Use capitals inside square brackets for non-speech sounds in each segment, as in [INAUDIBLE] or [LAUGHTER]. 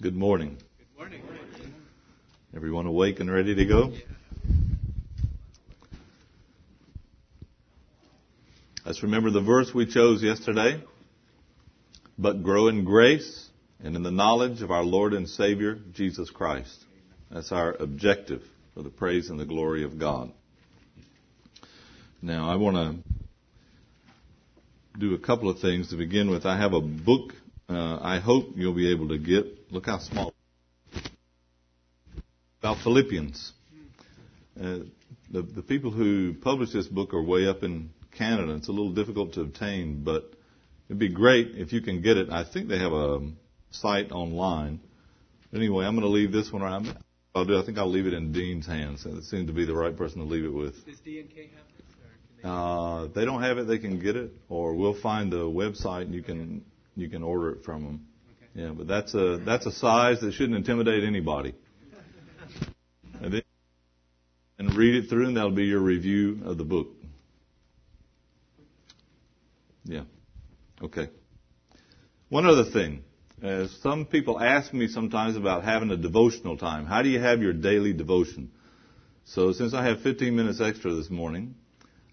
Good morning. Good morning. Everyone awake and ready to go? Let's remember the verse we chose yesterday. But grow in grace and in the knowledge of our Lord and Savior, Jesus Christ. That's our objective for the praise and the glory of God. Now, I want to do a couple of things to begin with. I have a book uh, I hope you'll be able to get. Look how small. About Philippians. Uh, the, the people who published this book are way up in Canada. It's a little difficult to obtain, but it'd be great if you can get it. I think they have a site online. Anyway, I'm going to leave this one around. I'll do. I think I'll leave it in Dean's hands. It seems to be the right person to leave it with. Does D and K have this? They... Uh, they don't have it. They can get it, or we'll find the website and you can you can order it from them. Yeah, but that's a that's a size that shouldn't intimidate anybody. And, then, and read it through, and that'll be your review of the book. Yeah. Okay. One other thing. Uh, some people ask me sometimes about having a devotional time. How do you have your daily devotion? So since I have 15 minutes extra this morning,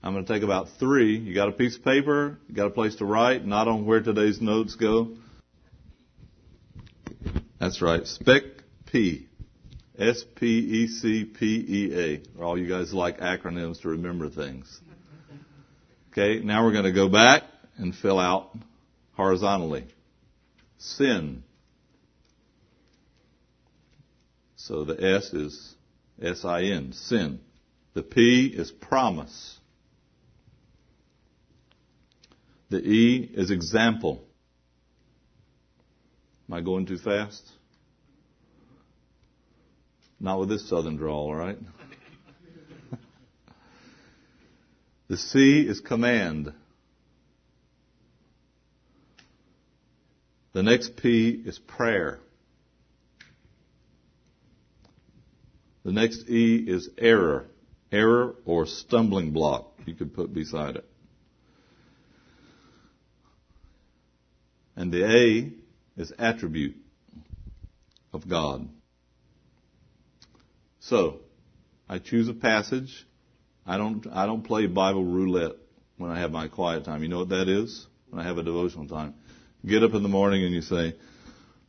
I'm going to take about three. You got a piece of paper? You got a place to write? Not on where today's notes go? That's right. Spec P. S P E C P E A. All you guys like acronyms to remember things. Okay, now we're going to go back and fill out horizontally. Sin. So the S is S-I-N, sin. The P is promise. The E is example. Am I going too fast? Not with this southern drawl, all right? [LAUGHS] the C is command. The next P is prayer. The next E is error. Error or stumbling block, you could put beside it. And the A is attribute of God. So, I choose a passage. I don't, I don't play Bible roulette when I have my quiet time. You know what that is? When I have a devotional time. Get up in the morning and you say,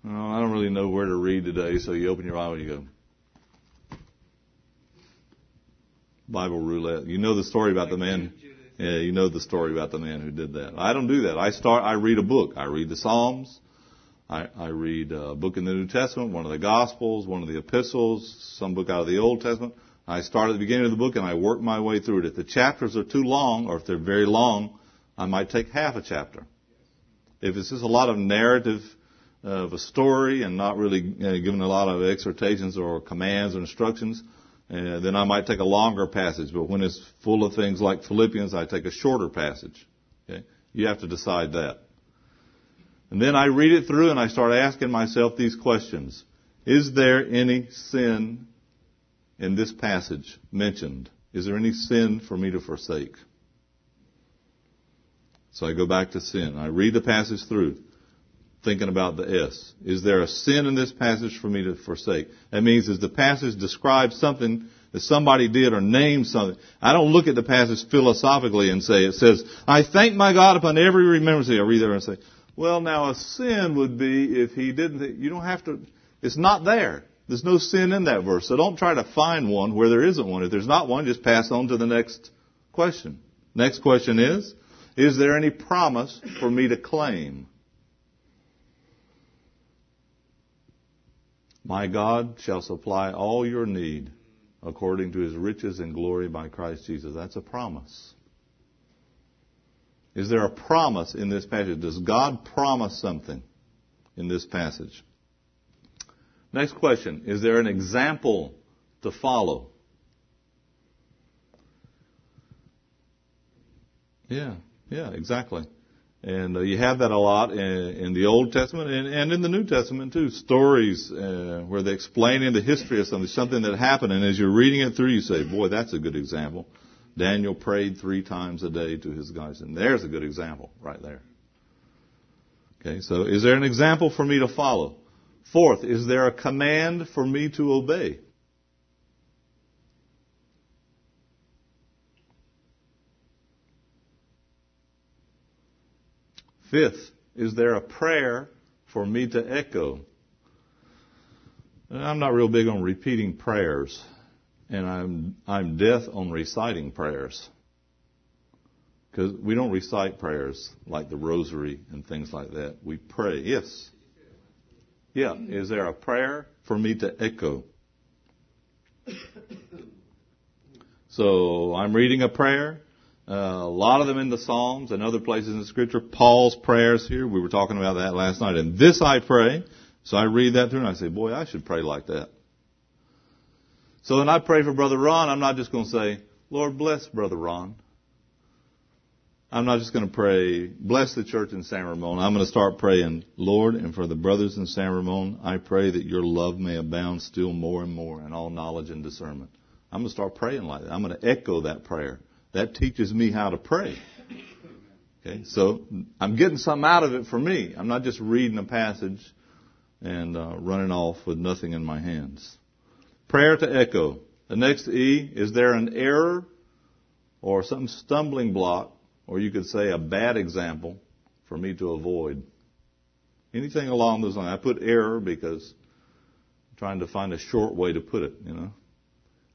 oh, I don't really know where to read today, so you open your Bible and you go, Bible roulette. You know the story about the man. Yeah, you know the story about the man who did that. I don't do that. I start. I read a book. I read the Psalms. I, I read a book in the New Testament, one of the Gospels, one of the Epistles, some book out of the Old Testament. I start at the beginning of the book and I work my way through it. If the chapters are too long, or if they're very long, I might take half a chapter. If it's just a lot of narrative of a story and not really uh, giving a lot of exhortations or commands or instructions, uh, then I might take a longer passage. But when it's full of things like Philippians, I take a shorter passage. Okay? You have to decide that. And then I read it through and I start asking myself these questions. Is there any sin in this passage mentioned? Is there any sin for me to forsake? So I go back to sin. I read the passage through, thinking about the S. Is there a sin in this passage for me to forsake? That means is the passage describe something that somebody did or name something? I don't look at the passage philosophically and say, it says, I thank my God upon every remembrance. I read there and say, well, now a sin would be if he didn't, you don't have to, it's not there. There's no sin in that verse. So don't try to find one where there isn't one. If there's not one, just pass on to the next question. Next question is, is there any promise for me to claim? My God shall supply all your need according to his riches and glory by Christ Jesus. That's a promise. Is there a promise in this passage? Does God promise something in this passage? Next question. Is there an example to follow? Yeah, yeah, exactly. And uh, you have that a lot in, in the Old Testament and, and, in the New Testament too. Stories uh, where they explain in the history of something, something that happened, and as you're reading it through, you say, "Boy, that's a good example." Daniel prayed three times a day to his guys, and there's a good example right there. Okay, so is there an example for me to follow? Fourth, is there a command for me to obey? Fifth, is there a prayer for me to echo? I'm not real big on repeating prayers, and I'm I'm death on reciting prayers because we don't recite prayers like the rosary and things like that. We pray. Yes. Yeah. Is there a prayer for me to echo? So I'm reading a prayer. Uh, a lot of them in the Psalms and other places in Scripture. Paul's prayers here. We were talking about that last night. And this I pray. So I read that through and I say, boy, I should pray like that. So then I pray for Brother Ron. I'm not just going to say, Lord bless Brother Ron. I'm not just going to pray, bless the church in San Ramon. I'm going to start praying, Lord, and for the brothers in San Ramon, I pray that your love may abound still more and more in all knowledge and discernment. I'm going to start praying like that. I'm going to echo that prayer. That teaches me how to pray. Okay, so I'm getting something out of it for me. I'm not just reading a passage and uh, running off with nothing in my hands. Prayer to echo. The next E, is there an error or some stumbling block, or you could say a bad example for me to avoid? Anything along those lines. I put error because I'm trying to find a short way to put it, you know.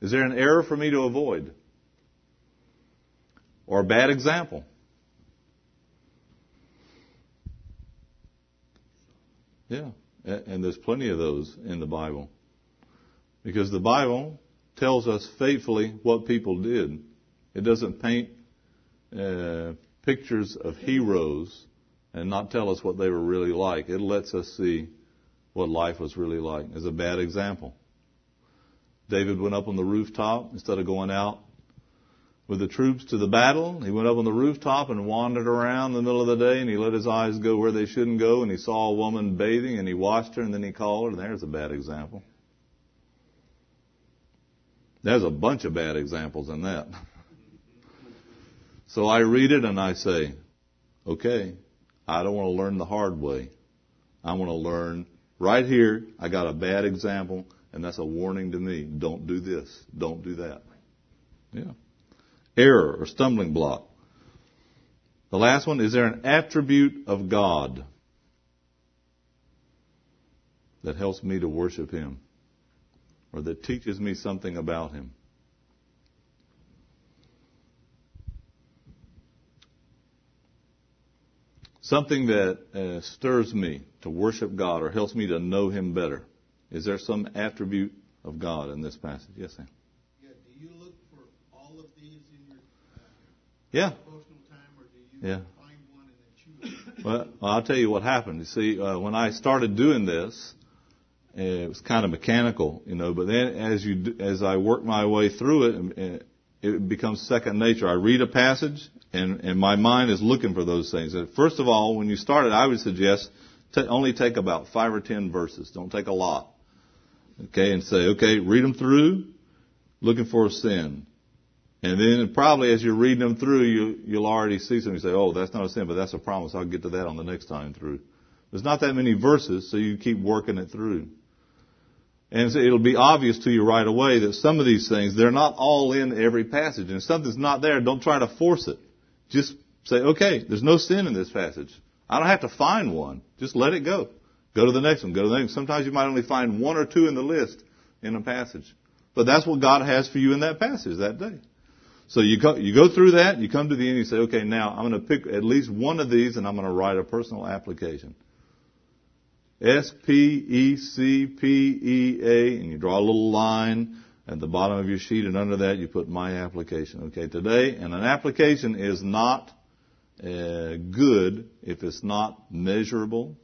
Is there an error for me to avoid? Or a bad example? Yeah. And there's plenty of those in the Bible. Because the Bible tells us faithfully what people did. It doesn't paint uh, pictures of heroes and not tell us what they were really like. It lets us see what life was really like. As a bad example. David went up on the rooftop instead of going out with the troops to the battle. He went up on the rooftop and wandered around in the middle of the day and he let his eyes go where they shouldn't go and he saw a woman bathing and he watched her and then he called her. There's a bad example. There's a bunch of bad examples in that. So I read it and I say, okay, I don't want to learn the hard way. I want to learn right here. I got a bad example and that's a warning to me. Don't do this. Don't do that. Yeah. Error or stumbling block. The last one, is there an attribute of God that helps me to worship Him? Or that teaches me something about Him? Something that uh, stirs me to worship God or helps me to know Him better. Is there some attribute of God in this passage? Yes, Sam. Yeah. Do you look for all of these in your uh, Yeah. devotional time, or do you Yeah. find one and then choose? Well, I'll tell you what happened. You see, uh, when I started doing this, it was kind of mechanical, you know. But then, as you as I work my way through it, uh, it becomes second nature. I read a passage, and and my mind is looking for those things. First of all, when you start it, I would suggest only take about five or ten verses. Don't take a lot. Okay, and say, okay, read them through, looking for a sin. And then probably as you're reading them through, you, you'll already see something. You say, oh, that's not a sin, but that's a promise. I'll get to that on the next time through. There's not that many verses, so you keep working it through. And it'll be obvious to you right away that some of these things, they're not all in every passage. And if something's not there, don't try to force it. Just say, okay, there's no sin in this passage. I don't have to find one. Just let it go. Go to the next one. Go to the next. Sometimes you might only find one or two in the list in a passage. But that's what God has for you in that passage that day. So you go, you go through that, you come to the end, you say, okay, now I'm going to pick at least one of these and I'm going to write a personal application. S P E C P E A, and you draw a little line at the bottom of your sheet, and under that you put my application. Okay, today, and an application is not uh, good if it's not measurable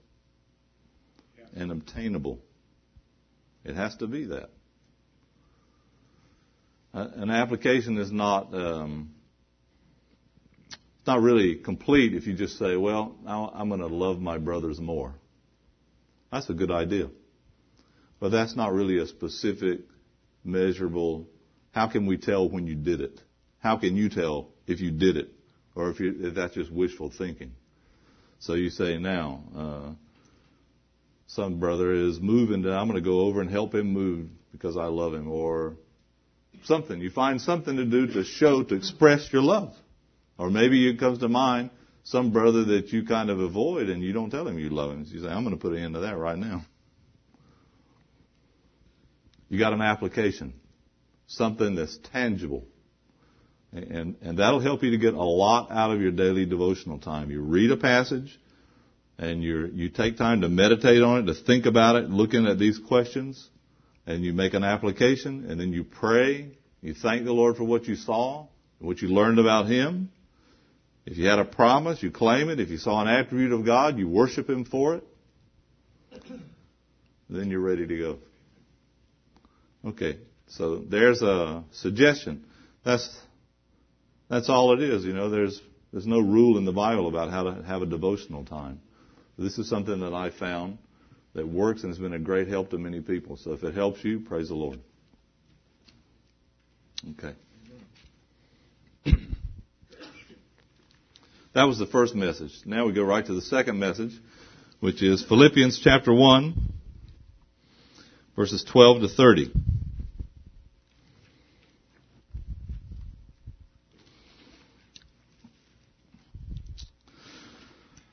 and obtainable. It has to be that. Uh, an application is not um, it's not really complete if you just say, "Well, I'm going to love my brothers more." That's a good idea, but that's not really a specific, measurable. How can we tell when you did it? How can you tell if you did it, or if, you, if that's just wishful thinking? So you say now, uh, some brother is moving, and I'm going to go over and help him move because I love him, or something. You find something to do to show, to express your love. Or maybe it comes to mind some brother that you kind of avoid and you don't tell him you love him. You say, I'm going to put an end to that right now. You got an application. Something that's tangible. And, and that'll help you to get a lot out of your daily devotional time. You read a passage and you you take time to meditate on it, to think about it, looking at these questions, and you make an application, and then you pray. You thank the Lord for what you saw, what you learned about Him. If you had a promise, you claim it. If you saw an attribute of God, you worship Him for it. Then you're ready to go. Okay, so there's a suggestion. That's that's all it is. You know, there's there's no rule in the Bible about how to have a devotional time. This is something that I found that works and has been a great help to many people. So if it helps you, praise the Lord. Okay. That was the first message. Now we go right to the second message, which is Philippians chapter 1, verses 12 to 30.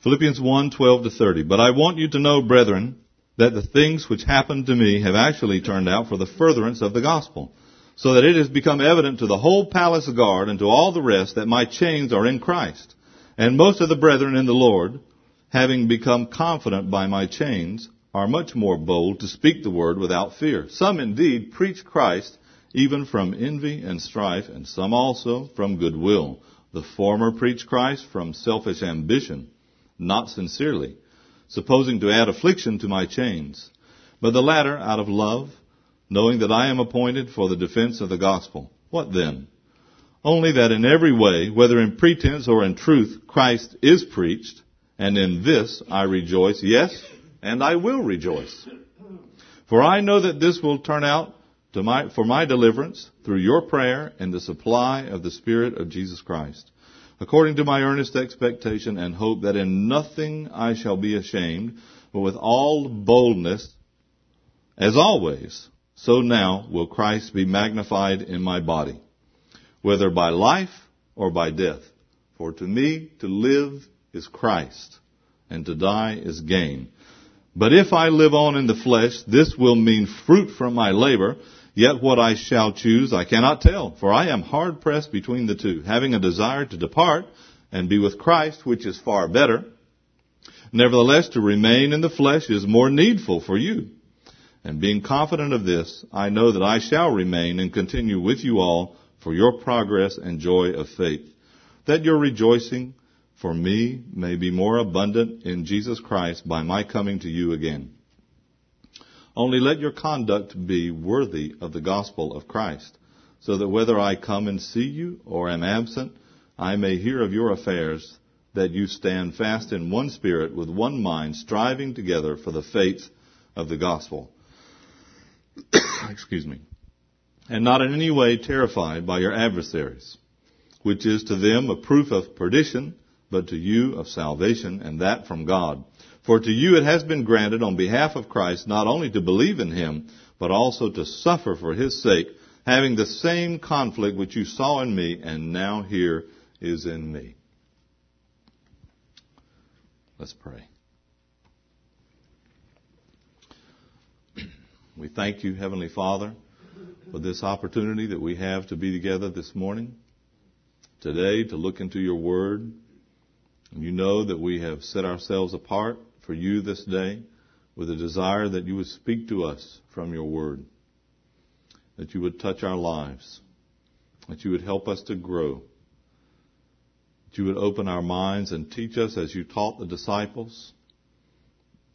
Philippians 1, 12 to 30. But I want you to know, brethren, that the things which happened to me have actually turned out for the furtherance of the gospel, so that it has become evident to the whole palace guard and to all the rest that my chains are in Christ. And most of the brethren in the Lord, having become confident by my chains, are much more bold to speak the word without fear. Some indeed preach Christ even from envy and strife, and some also from goodwill. The former preach Christ from selfish ambition not sincerely, supposing to add affliction to my chains, but the latter out of love, knowing that I am appointed for the defense of the gospel. What then? Only that in every way, whether in pretense or in truth, Christ is preached, and in this I rejoice, yes, and I will rejoice. For I know that this will turn out to my, for my deliverance through your prayer and the supply of the Spirit of Jesus Christ. According to my earnest expectation and hope that in nothing I shall be ashamed, but with all boldness, as always, so now will Christ be magnified in my body, whether by life or by death. For to me to live is Christ, and to die is gain. But if I live on in the flesh, this will mean fruit from my labor, Yet what I shall choose I cannot tell, for I am hard pressed between the two, having a desire to depart and be with Christ, which is far better. Nevertheless, to remain in the flesh is more needful for you. And being confident of this, I know that I shall remain and continue with you all for your progress and joy of faith, that your rejoicing for me may be more abundant in Jesus Christ by my coming to you again. Only let your conduct be worthy of the gospel of Christ, so that whether I come and see you or am absent, I may hear of your affairs, that you stand fast in one spirit with one mind, striving together for the faith of the gospel. [COUGHS] Excuse me. And not in any way terrified by your adversaries, which is to them a proof of perdition, but to you of salvation, and that from God for to you it has been granted on behalf of Christ not only to believe in him, but also to suffer for his sake, having the same conflict which you saw in me and now here is in me. Let's pray. [CLEARS THROAT] We thank you, Heavenly Father, for this opportunity that we have to be together this morning, today, to look into your word. And you know that we have set ourselves apart for you this day with a desire that you would speak to us from your word, that you would touch our lives, that you would help us to grow, that you would open our minds and teach us as you taught the disciples.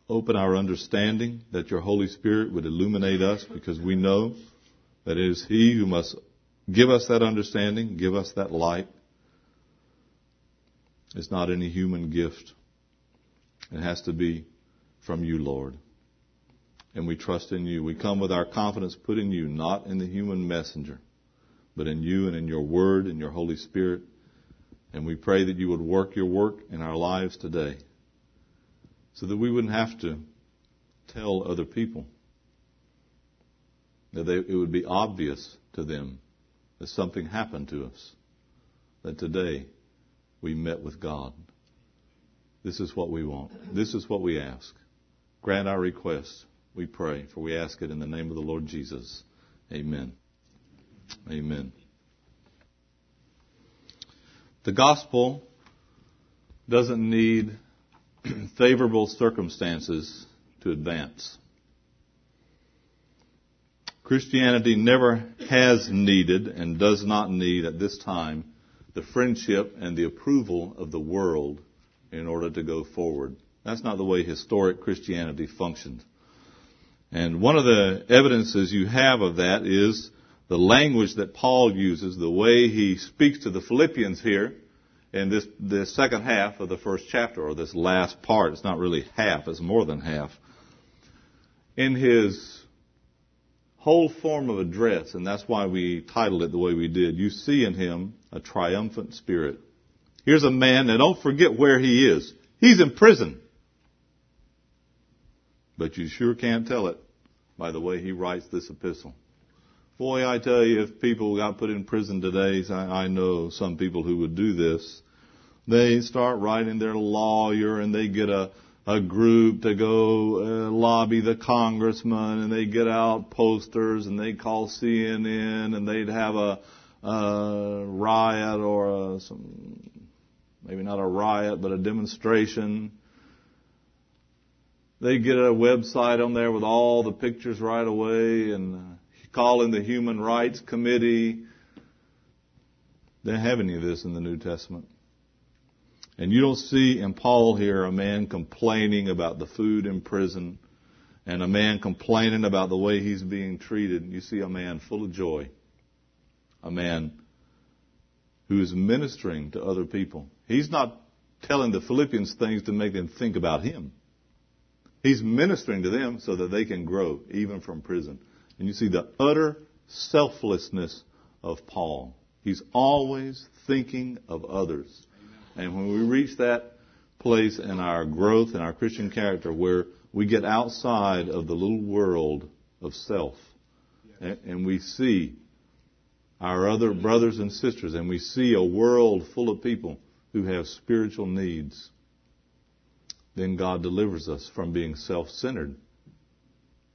Open our understanding that your Holy Spirit would illuminate us because we know that is He who must give us that understanding, give us that light. It's not any human gift. It has to be from you, Lord. And we trust in you. We come with our confidence put in you, not in the human messenger, but in you and in your word and your Holy Spirit. And we pray that you would work your work in our lives today so that we wouldn't have to tell other people. That they, it would be obvious to them that something happened to us. That today we met with God. This is what we want. This is what we ask. Grant our request, we pray, for we ask it in the name of the Lord Jesus. Amen. Amen. The gospel doesn't need [CLEARS THROAT] favorable circumstances to advance. Christianity never has needed and does not need at this time the friendship and the approval of the world in order to go forward. That's not the way historic Christianity functioned. And one of the evidences you have of that is the language that Paul uses, the way he speaks to the Philippians here in this, this second half of the first chapter, or this last part. It's not really half, it's more than half. In his whole form of address, and that's why we titled it the way we did, you see in him a triumphant spirit. Here's a man, that don't forget where he is. He's in prison. But you sure can't tell it by the way he writes this epistle. Boy, I tell you, if people got put in prison today, I, I know some people who would do this. They start writing their lawyer and they get a, a group to go uh, lobby the congressman and they get out posters and they call CNN and they'd have a, a riot or a, some, maybe not a riot, but a demonstration. They get a website on there with all the pictures right away and uh, call in the Human Rights Committee. They don't have any of this in the New Testament. And you don't see in Paul here a man complaining about the food in prison and a man complaining about the way he's being treated. You see a man full of joy. A man who is ministering to other people. He's not telling the Philippians things to make them think about him. He's ministering to them so that they can grow even from prison. And you see the utter selflessness of Paul. He's always thinking of others. And when we reach that place in our growth and our Christian character where we get outside of the little world of self and we see our other brothers and sisters and we see a world full of people who have spiritual needs, then God delivers us from being self-centered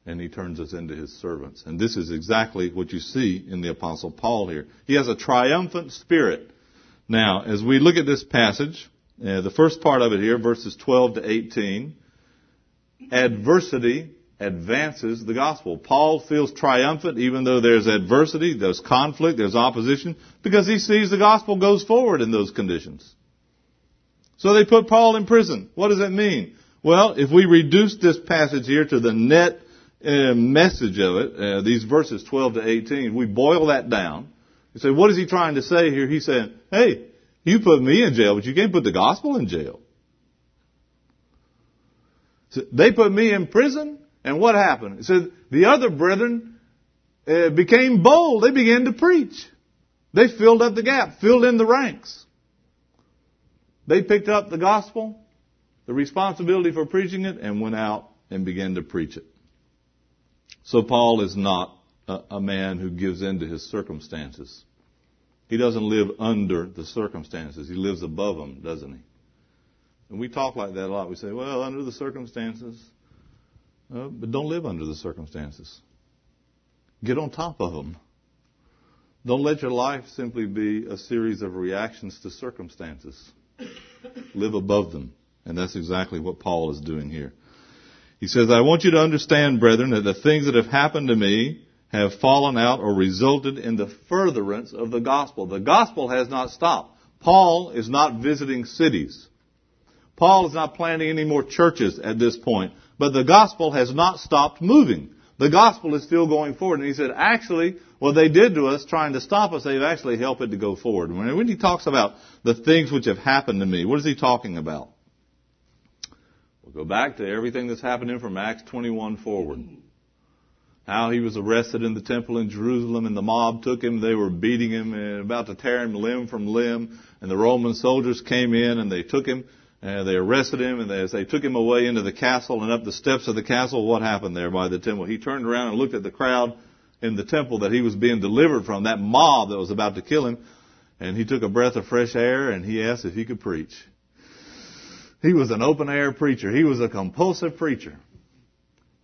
and he turns us into his servants. And this is exactly what you see in the apostle Paul here. He has a triumphant spirit. Now, as we look at this passage, uh, the first part of it here, verses 12 to 18, adversity advances the gospel. Paul feels triumphant even though there's adversity, there's conflict, there's opposition, because he sees the gospel goes forward in those conditions. So they put Paul in prison. What does that mean? Well, if we reduce this passage here to the net uh, message of it, uh, these verses 12 to 18, we boil that down. You say, what is he trying to say here? He's saying, hey, you put me in jail, but you can't put the gospel in jail. So they put me in prison, and what happened? It said the other brethren uh, became bold. They began to preach. They filled up the gap, filled in the ranks. They picked up the gospel, the responsibility for preaching it, and went out and began to preach it. So Paul is not a, man who gives in to his circumstances. He doesn't live under the circumstances. He lives above them, doesn't he? And we talk like that a lot. We say, well, under the circumstances. Uh, but don't live under the circumstances. Get on top of them. Don't let your life simply be a series of reactions to circumstances. live above them. And that's exactly what Paul is doing here. He says, I want you to understand, brethren, that the things that have happened to me have fallen out or resulted in the furtherance of the gospel. The gospel has not stopped. Paul is not visiting cities. Paul is not planting any more churches at this point. But the gospel has not stopped moving. The gospel is still going forward. And he said, actually, what they did to us, trying to stop us, they've actually helped it to go forward. When he talks about the things which have happened to me, what is he talking about? We'll go back to everything that's happening from Acts 21 forward. How he was arrested in the temple in Jerusalem and the mob took him. They were beating him and about to tear him limb from limb. And the Roman soldiers came in and they took him And they arrested him, and as they took him away into the castle and up the steps of the castle, what happened there by the temple? He turned around and looked at the crowd in the temple that he was being delivered from, that mob that was about to kill him, and he took a breath of fresh air and he asked if he could preach. He was an open air preacher. He was a compulsive preacher.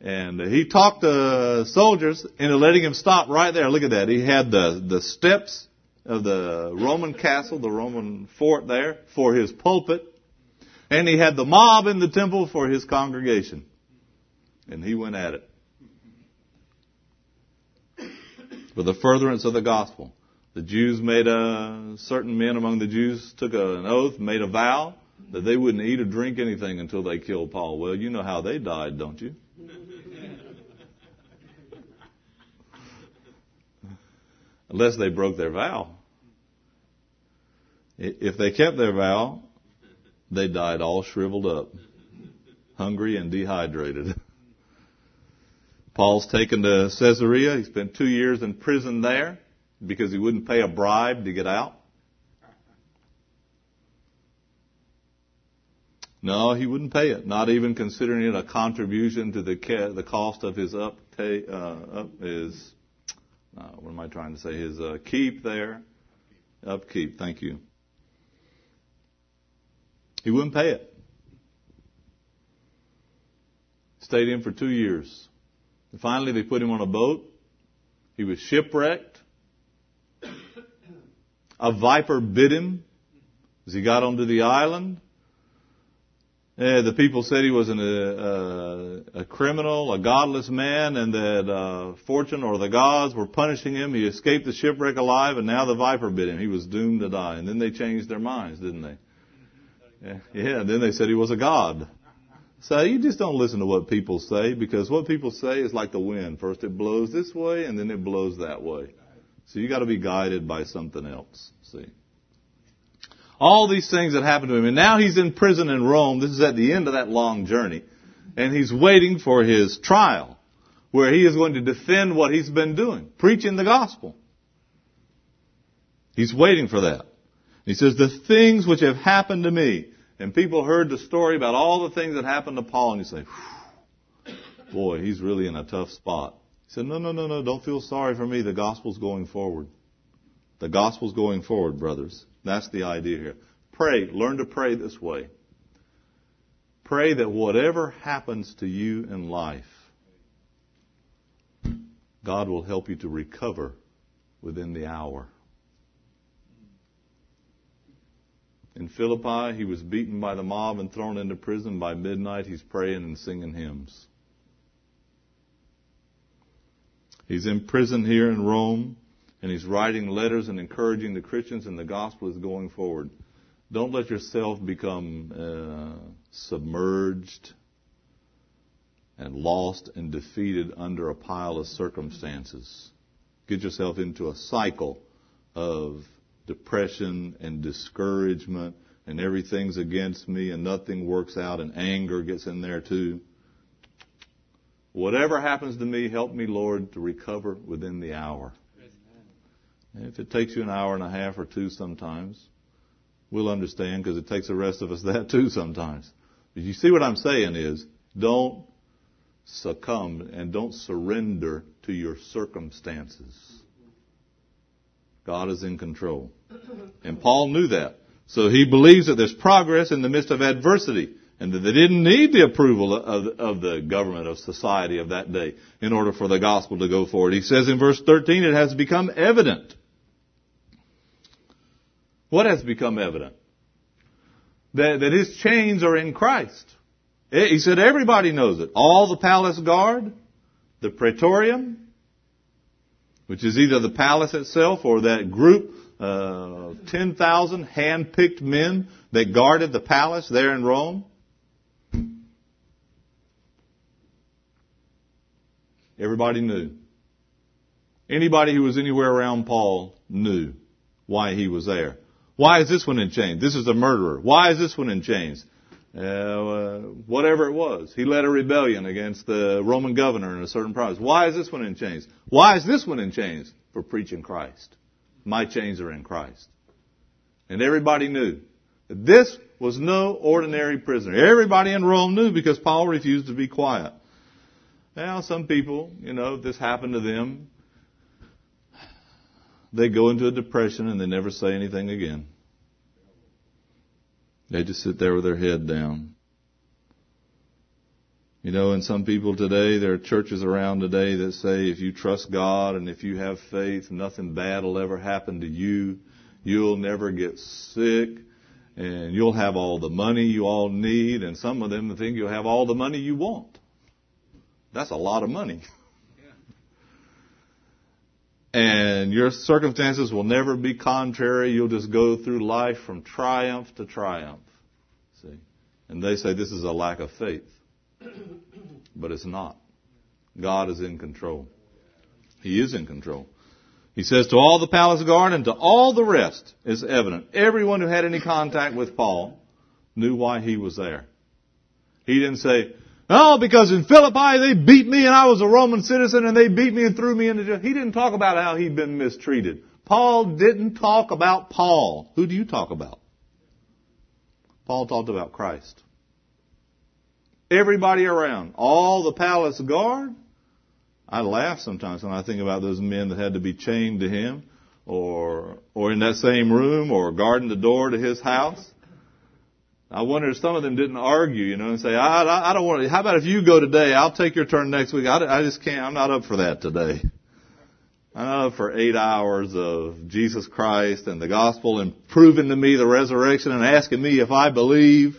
And he talked the soldiers into letting him stop right there. Look at that. He had the, the steps of the Roman castle, the Roman fort there, for his pulpit. And he had the mob in the temple for his congregation. And he went at it. For the furtherance of the gospel. The Jews made a, certain men among the Jews took an oath, made a vow that they wouldn't eat or drink anything until they killed Paul. Well, you know how they died, don't you? Unless they broke their vow. If they kept their vow, they died all shriveled up, hungry and dehydrated. [LAUGHS] Paul's taken to Caesarea. He spent two years in prison there because he wouldn't pay a bribe to get out. No, he wouldn't pay it, not even considering it a contribution to the the cost of his up, uh, up his uh, what am I trying to say? His uh, keep there, upkeep. Thank you. He wouldn't pay it. Stayed in for two years. And finally, they put him on a boat. He was shipwrecked. A viper bit him as he got onto the island. Uh, the people said he was an, uh, a criminal, a godless man, and that uh, fortune or the gods were punishing him. He escaped the shipwreck alive, and now the viper bit him. He was doomed to die. And then they changed their minds, didn't they? Yeah, yeah. Then they said he was a god. So you just don't listen to what people say because what people say is like the wind. First it blows this way, and then it blows that way. So you got to be guided by something else. See. All these things that happened to him. And now he's in prison in Rome. This is at the end of that long journey. And he's waiting for his trial, where he is going to defend what he's been doing, preaching the gospel. He's waiting for that. He says, the things which have happened to me. And people heard the story about all the things that happened to Paul, and you say, boy, he's really in a tough spot. He said, no, no, no, no, don't feel sorry for me. The gospel's going forward. The gospel's going forward, brothers. That's the idea here. Pray. Learn to pray this way. Pray that whatever happens to you in life, God will help you to recover within the hour. In Philippi, he was beaten by the mob and thrown into prison. By midnight, he's praying and singing hymns. He's in prison here in Rome and he's writing letters and encouraging the Christians, and the gospel is going forward. Don't let yourself become uh, submerged and lost and defeated under a pile of circumstances. Get yourself into a cycle of depression and discouragement and everything's against me and nothing works out and anger gets in there too. Whatever happens to me, help me, Lord, to recover within the hour. If it takes you an hour and a half or two sometimes, we'll understand because it takes the rest of us [LAUGHS] that too sometimes. But you see what I'm saying is, don't succumb and don't surrender to your circumstances. God is in control. [CLEARS THROAT] And Paul knew that. So he believes that there's progress in the midst of adversity and that they didn't need the approval of, of, the government of society of that day in order for the gospel to go forward. He says in verse 13, it has become evident what has become evident? That, that his chains are in Christ. He said everybody knows it. All the palace guard, the praetorium, which is either the palace itself or that group, uh, 10,000 hand-picked men that guarded the palace there in Rome. Everybody knew. Anybody who was anywhere around Paul knew why he was there. Why is this one in chains? This is a murderer. Why is this one in chains? Uh, whatever it was. He led a rebellion against the Roman governor in a certain province. Why is this one in chains? Why is this one in chains? For preaching Christ. My chains are in Christ. And everybody knew that This was no ordinary prisoner. Everybody in Rome knew because Paul refused to be quiet. Now, some people, you know, this happened to them, they go into a depression and they never say anything again. They just sit there with their head down. You know, and some people today, there are churches around today that say if you trust God and if you have faith, nothing bad will ever happen to you. You'll never get sick and you'll have all the money you all need and some of them think you'll have all the money you want. That's a lot of money. [LAUGHS] And your circumstances will never be contrary. You'll just go through life from triumph to triumph. See? And they say this is a lack of faith. But it's not. God is in control. He is in control. He says to all the palace guard and to all the rest is evident. Everyone who had any contact with Paul knew why he was there. He didn't say, oh, because in Philippi they beat me and I was a Roman citizen and they beat me and threw me into jail. He didn't talk about how he'd been mistreated. Paul didn't talk about Paul. Who do you talk about? Paul talked about Christ. Everybody around, all the palace guard. I laugh sometimes when I think about those men that had to be chained to him or, or in that same room or guarding the door to his house. I wonder if some of them didn't argue, you know, and say, I, I, I don't want to, how about if you go today? I'll take your turn next week. I, I just can't, I'm not up for that today. I'm not up for eight hours of Jesus Christ and the gospel and proving to me the resurrection and asking me if I believe.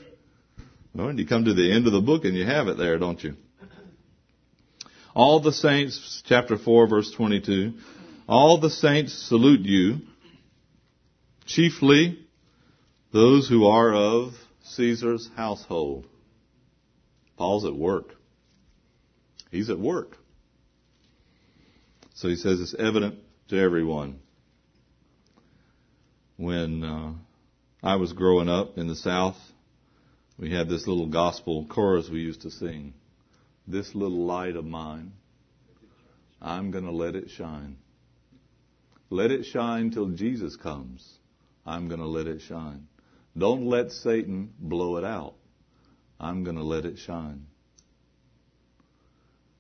Well, and you come to the end of the book and you have it there, don't you? All the saints, chapter 4, verse 22, all the saints salute you, chiefly those who are of Caesar's household. Paul's at work. He's at work. So he says it's evident to everyone. When uh, I was growing up in the South, we had this little gospel chorus we used to sing. This little light of mine, I'm going to let it shine. Let it shine till Jesus comes. I'm going to let it shine. Don't let Satan blow it out. I'm going to let it shine.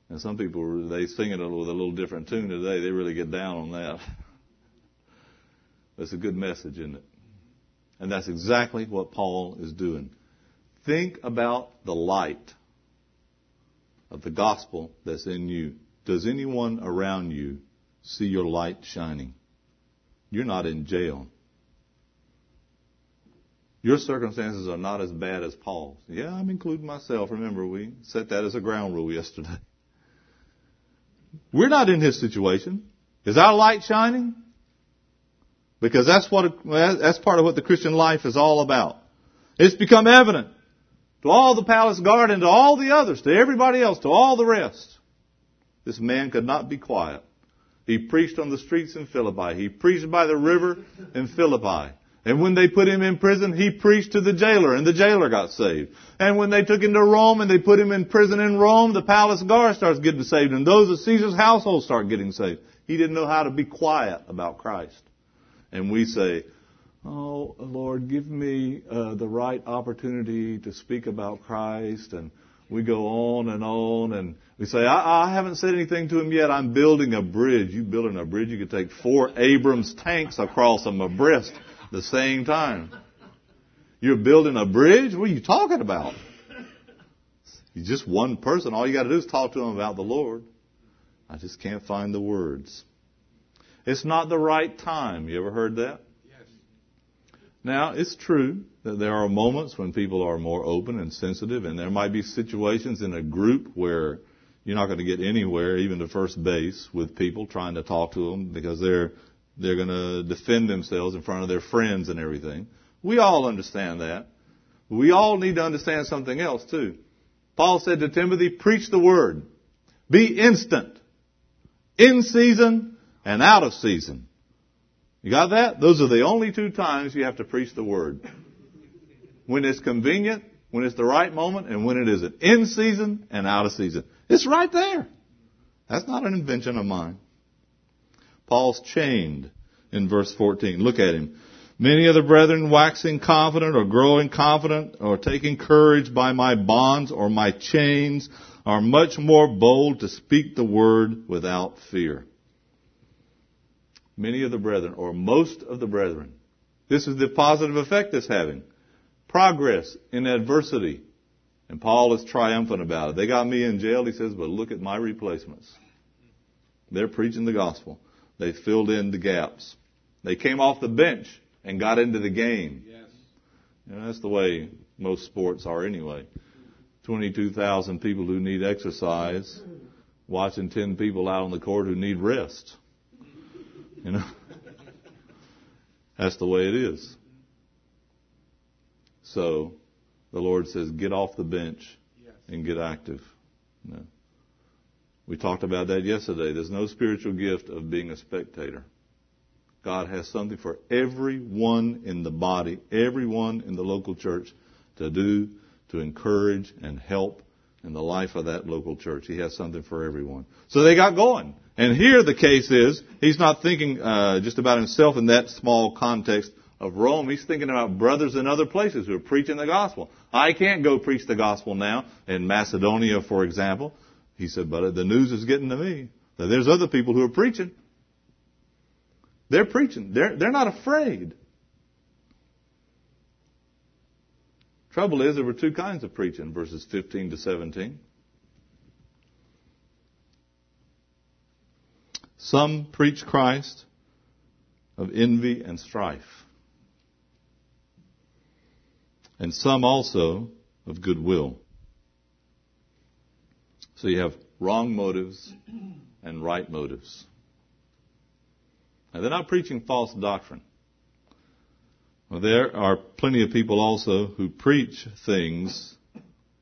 And some people, they sing it with a little different tune today. They really get down on that. [LAUGHS] That's a good message, isn't it? And that's exactly what Paul is doing. Think about the light of the gospel that's in you. Does anyone around you see your light shining? You're not in jail. Your circumstances are not as bad as Paul's. Yeah, I'm including myself. Remember, we set that as a ground rule yesterday. We're not in his situation. Is our light shining? Because that's what, that's part of what the Christian life is all about. It's become evident to all the palace guard and to all the others, to everybody else, to all the rest. This man could not be quiet. He preached on the streets in Philippi. He preached by the river in Philippi. And when they put him in prison, he preached to the jailer, and the jailer got saved. And when they took him to Rome and they put him in prison in Rome, the palace guard starts getting saved, and those of Caesar's household start getting saved. He didn't know how to be quiet about Christ. And we say, Oh, Lord, give me uh, the right opportunity to speak about Christ. And we go on and on, and we say, I, I haven't said anything to him yet. I'm building a bridge. You building a bridge, you could take four Abrams tanks across them abreast the same time. You're building a bridge? What are you talking about? You're just one person. All you got to do is talk to him about the Lord. I just can't find the words. It's not the right time. You ever heard that? Yes. Now, it's true that there are moments when people are more open and sensitive, and there might be situations in a group where you're not going to get anywhere, even to first base, with people trying to talk to them because they're they're going to defend themselves in front of their friends and everything. We all understand that. We all need to understand something else too. Paul said to Timothy, preach the word. Be instant. In season and out of season. You got that? Those are the only two times you have to preach the word. When it's convenient, when it's the right moment, and when it isn't. In season and out of season. It's right there. That's not an invention of mine. Paul's chained in verse 14. Look at him. Many of the brethren waxing confident or growing confident or taking courage by my bonds or my chains are much more bold to speak the word without fear. Many of the brethren, or most of the brethren, this is the positive effect it's having. Progress in adversity. And Paul is triumphant about it. They got me in jail, he says, but look at my replacements. They're preaching the gospel. They filled in the gaps. They came off the bench and got into the game. Yes. You know, that's the way most sports are anyway. 22,000 people who need exercise, watching 10 people out on the court who need rest. You know? That's the way it is. So, the Lord says, get off the bench Yes. and get active. You know? We talked about that yesterday. There's no spiritual gift of being a spectator. God has something for everyone in the body, everyone in the local church to do, to encourage and help in the life of that local church. He has something for everyone. So they got going. And here the case is, he's not thinking uh, just about himself in that small context of Rome. He's thinking about brothers in other places who are preaching the gospel. I can't go preach the gospel now in Macedonia, for example. He said, but the news is getting to me that there's other people who are preaching. They're preaching. They're, they're not afraid. Trouble is, there were two kinds of preaching, verses 15 to 17. Some preach Christ of envy and strife, and some also of goodwill. So you have wrong motives and right motives. Now, they're not preaching false doctrine. Well, there are plenty of people also who preach things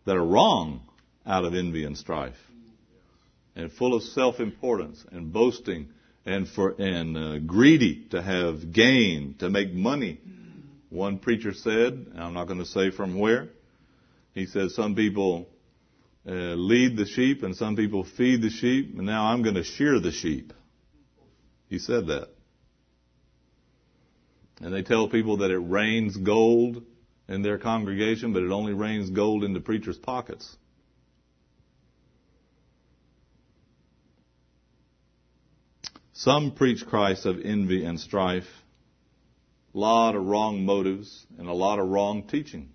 that are wrong out of envy and strife, and full of self-importance and boasting, and for and uh, greedy to have gain, to make money. One preacher said, and I'm not going to say from where. He said some people uh, lead the sheep and some people feed the sheep, and now I'm going to shear the sheep. He said that. And they tell people that it rains gold in their congregation, but it only rains gold in the preacher's pockets. Some preach Christ of envy and strife, a lot of wrong motives, and a lot of wrong teaching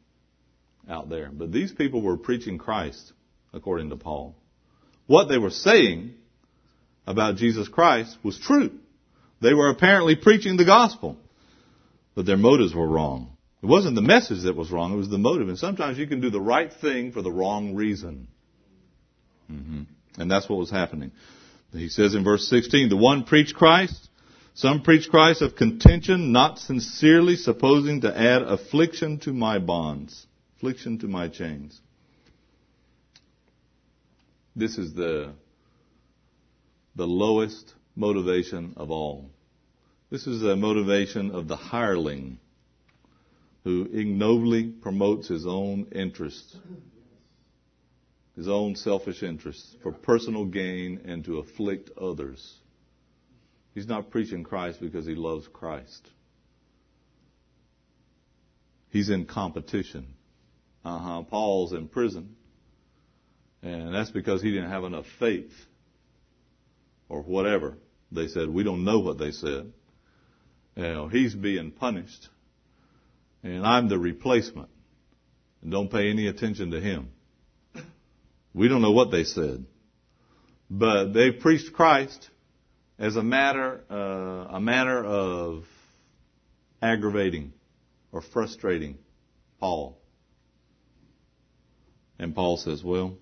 out there. But these people were preaching Christ, according to Paul. What they were saying about Jesus Christ was true. They were apparently preaching the gospel but their motives were wrong. It wasn't the message that was wrong, it was the motive. And sometimes you can do the right thing for the wrong reason. hmm And that's what was happening. He says in verse 16, the one preached Christ, some preach Christ of contention, not sincerely, supposing to add affliction to my bonds, affliction to my chains. This is the, the lowest motivation of all. This is a motivation of the hireling who ignobly promotes his own interests, his own selfish interests for personal gain and to afflict others. He's not preaching Christ because he loves Christ. He's in competition. Uh-huh. Paul's in prison. And that's because he didn't have enough faith or whatever. They said, we don't know what they said. You know, he's being punished. And I'm the replacement. And don't pay any attention to him. We don't know what they said. But they preached Christ as a matter, uh, a manner of aggravating or frustrating Paul. And Paul says, well,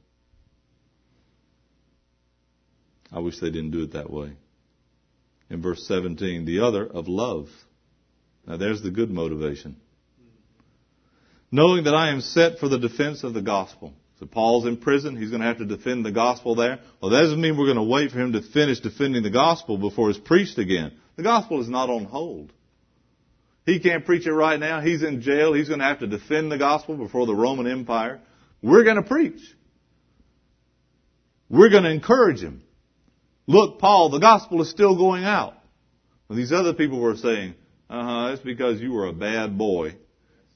I wish they didn't do it that way in verse 17. The other of love. Now there's the good motivation. Knowing that I am set for the defense of the gospel. So Paul's in prison. He's going to have to defend the gospel there. Well, that doesn't mean we're going to wait for him to finish defending the gospel before it's preached again. The gospel is not on hold. He can't preach it right now. He's in jail. He's going to have to defend the gospel before the Roman Empire. We're going to preach. We're going to encourage him. Look, Paul, the gospel is still going out. And these other people were saying, Uh huh. It's because you were a bad boy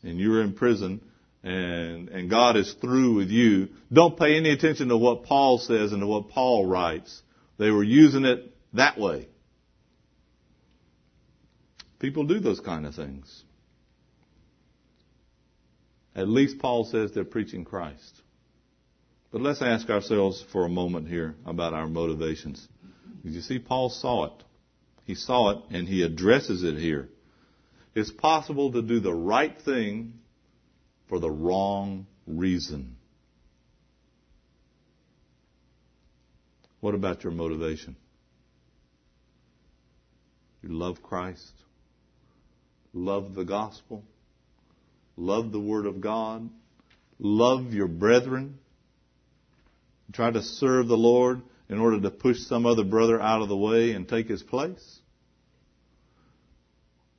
and you were in prison and, and God is through with you. Don't pay any attention to what Paul says and to what Paul writes. They were using it that way. People do those kind of things. At least Paul says they're preaching Christ. But let's ask ourselves for a moment here about our motivations. You see, Paul saw it. He saw it and he addresses it here. It's possible to do the right thing for the wrong reason. What about your motivation? You love Christ, love the gospel, love the Word of God, love your brethren, try to serve the Lord in order to push some other brother out of the way and take his place?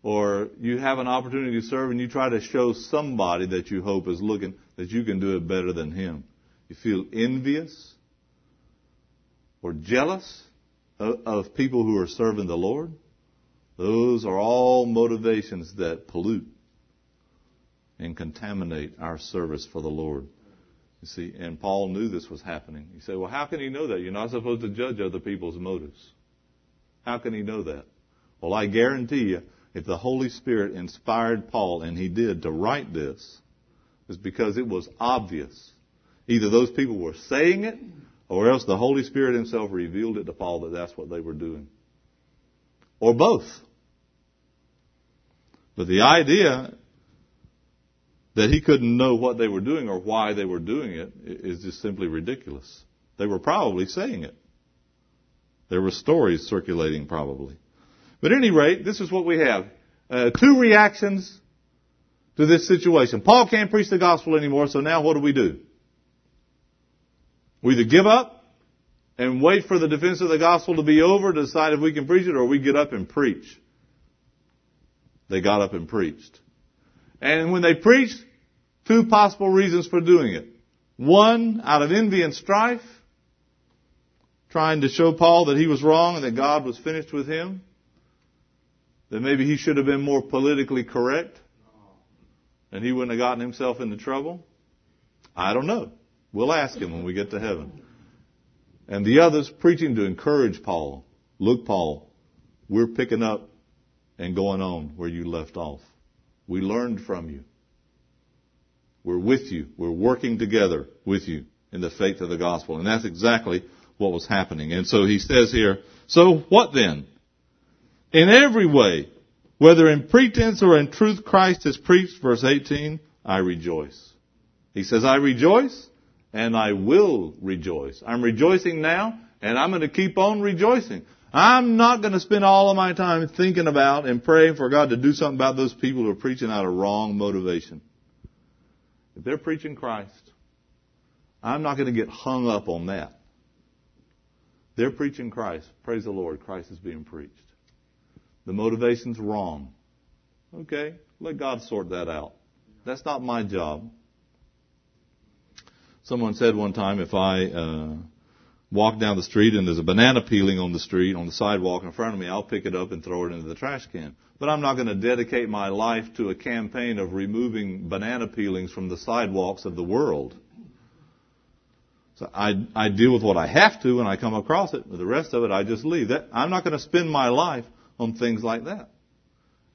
Or you have an opportunity to serve and you try to show somebody that you hope is looking that you can do it better than him. You feel envious or jealous of, of people who are serving the Lord. Those are all motivations that pollute and contaminate our service for the Lord. You see, and Paul knew this was happening. You say, well, how can he know that? You're not supposed to judge other people's motives. How can he know that? Well, I guarantee you, if the Holy Spirit inspired Paul, and he did, to write this, is because it was obvious. Either those people were saying it, or else the Holy Spirit himself revealed it to Paul that that's what they were doing. Or both. But the idea that he couldn't know what they were doing or why they were doing it is just simply ridiculous. They were probably saying it. There were stories circulating probably. But at any rate, this is what we have. Uh, two reactions to this situation. Paul can't preach the gospel anymore, so now what do we do? We either give up and wait for the defense of the gospel to be over to decide if we can preach it, or we get up and preach. They got up and preached. And when they preached, two possible reasons for doing it. One, out of envy and strife, trying to show Paul that he was wrong and that God was finished with him. That maybe he should have been more politically correct and he wouldn't have gotten himself into trouble. I don't know. We'll ask him when we get to heaven. And the others preaching to encourage Paul. Look, Paul, we're picking up and going on where you left off. We learned from you. We're with you. We're working together with you in the faith of the gospel. And that's exactly what was happening. And so he says here, so what then? In every way, whether in pretense or in truth Christ is preached, verse 18, I rejoice. He says, I rejoice and I will rejoice. I'm rejoicing now and I'm going to keep on rejoicing. I'm not going to spend all of my time thinking about and praying for God to do something about those people who are preaching out of wrong motivation. If they're preaching Christ, I'm not going to get hung up on that. They're preaching Christ. Praise the Lord. Christ is being preached. The motivation's wrong. Okay, let God sort that out. That's not my job. Someone said one time if I uh, walk down the street and there's a banana peeling on the street, on the sidewalk in front of me, I'll pick it up and throw it into the trash can. But I'm not going to dedicate my life to a campaign of removing banana peelings from the sidewalks of the world. So I, I deal with what I have to when I come across it. But the rest of it, I just leave. That, I'm not going to spend my life on things like that.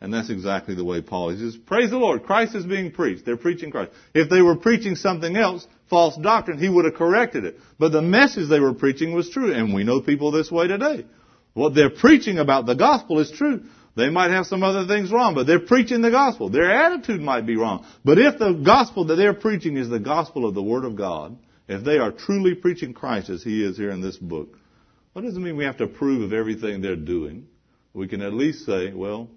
And that's exactly the way Paul is. He says, praise the Lord. Christ is being preached. They're preaching Christ. If they were preaching something else, false doctrine, he would have corrected it. But the message they were preaching was true. And we know people this way today. What they're preaching about the gospel is true. They might have some other things wrong, but they're preaching the gospel. Their attitude might be wrong. But if the gospel that they're preaching is the gospel of the Word of God, if they are truly preaching Christ as He is here in this book, what does it mean we have to approve of everything they're doing? We can at least say, well,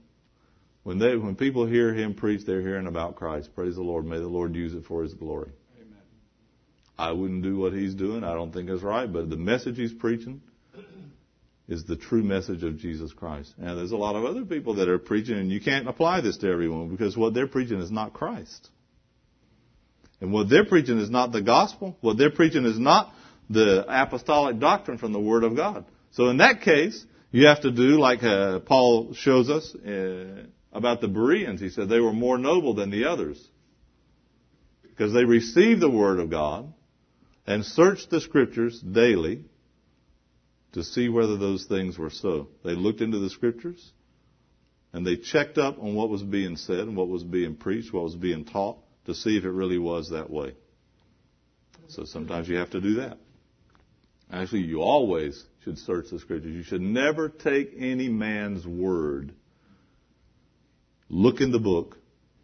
when they, when people hear Him preach, they're hearing about Christ. Praise the Lord. May the Lord use it for His glory. I wouldn't do what He's doing. I don't think it's right, but the message He's preaching, is the true message of Jesus Christ. And there's a lot of other people that are preaching, and you can't apply this to everyone because what they're preaching is not Christ. And what they're preaching is not the gospel. What they're preaching is not the apostolic doctrine from the Word of God. So in that case, you have to do like uh, Paul shows us uh, about the Bereans. He said they were more noble than the others because they received the Word of God and searched the Scriptures daily to see whether those things were so. They looked into the Scriptures and they checked up on what was being said and what was being preached, what was being taught to see if it really was that way. So sometimes you have to do that. Actually, you always should search the scriptures. You should never take any man's word. Look in the book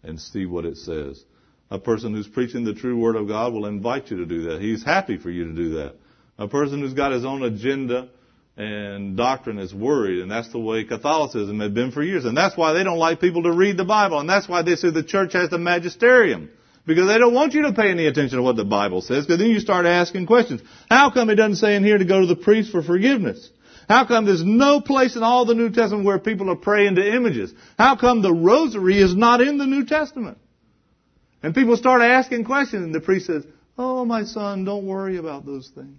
and see what it says. A person who's preaching the true word of God will invite you to do that. He's happy for you to do that. A person who's got his own agenda and doctrine is worried, and that's the way Catholicism has been for years. And that's why they don't like people to read the Bible, and that's why they say the church has the magisterium. Because they don't want you to pay any attention to what the Bible says, because then you start asking questions. How come it doesn't say in here to go to the priest for forgiveness? How come there's no place in all the New Testament where people are praying to images? How come the rosary is not in the New Testament? And people start asking questions, and the priest says, Oh, my son, don't worry about those things.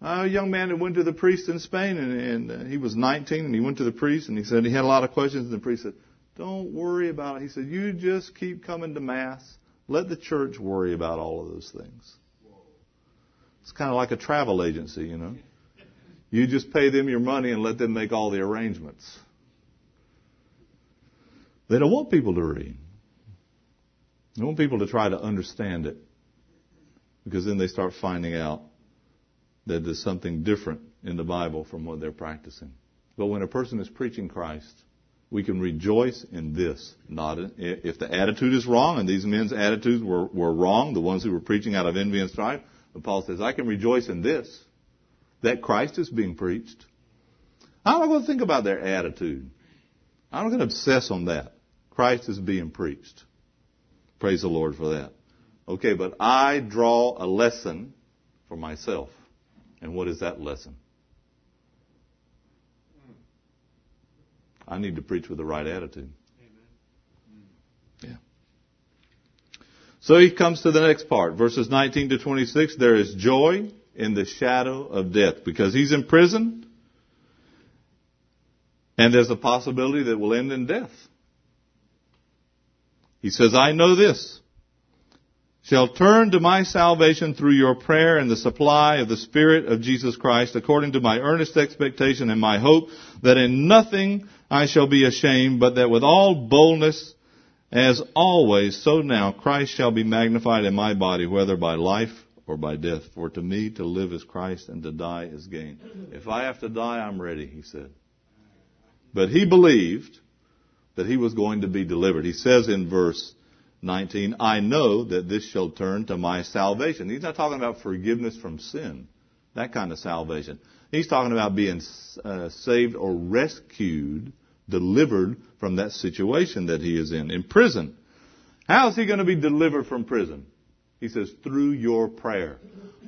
A young man who went to the priest in Spain, and, and uh, he was 19, and he went to the priest, and he said he had a lot of questions, and the priest said, don't worry about it. He said, you just keep coming to Mass. Let the church worry about all of those things. It's kind of like a travel agency, you know. You just pay them your money and let them make all the arrangements. They don't want people to read. They want people to try to understand it. Because then they start finding out that there's something different in the Bible from what they're practicing. But when a person is preaching Christ, we can rejoice in this. Not in, if the attitude is wrong, and these men's attitudes were, were wrong, the ones who were preaching out of envy and strife, but Paul says, I can rejoice in this, that Christ is being preached. I'm not going to think about their attitude. I'm not going to obsess on that. Christ is being preached. Praise the Lord for that. Okay, but I draw a lesson for myself. And what is that lesson? I need to preach with the right attitude. Yeah. So he comes to the next part, verses 19 to 26. There is joy in the shadow of death because he's in prison and there's a possibility that will end in death. He says, I know this shall turn to my salvation through your prayer and the supply of the Spirit of Jesus Christ according to my earnest expectation and my hope that in nothing I shall be ashamed, but that with all boldness, as always, so now Christ shall be magnified in my body, whether by life or by death. For to me to live is Christ and to die is gain. If I have to die, I'm ready, he said. But he believed that he was going to be delivered. He says in verse 19, I know that this shall turn to my salvation. He's not talking about forgiveness from sin, that kind of salvation. He's talking about being uh, saved or rescued delivered from that situation that he is in, in prison. How is he going to be delivered from prison? He says, through your prayer.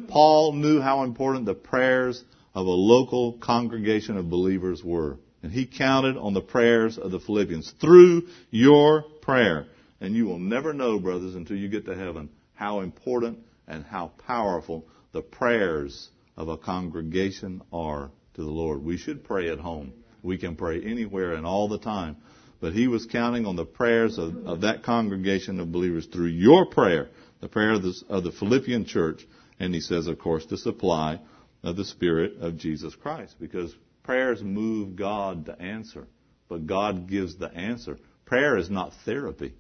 Paul knew how important the prayers of a local congregation of believers were. And he counted on the prayers of the Philippians. Through your prayer. And you will never know, brothers, until you get to heaven, how important and how powerful the prayers of a congregation are to the Lord. We should pray at home. We can pray anywhere and all the time. But he was counting on the prayers of, of that congregation of believers through your prayer, the prayer of the, of the Philippian church, and he says, of course, the supply of the Spirit of Jesus Christ. Because prayers move God to answer, but God gives the answer. Prayer is not therapy,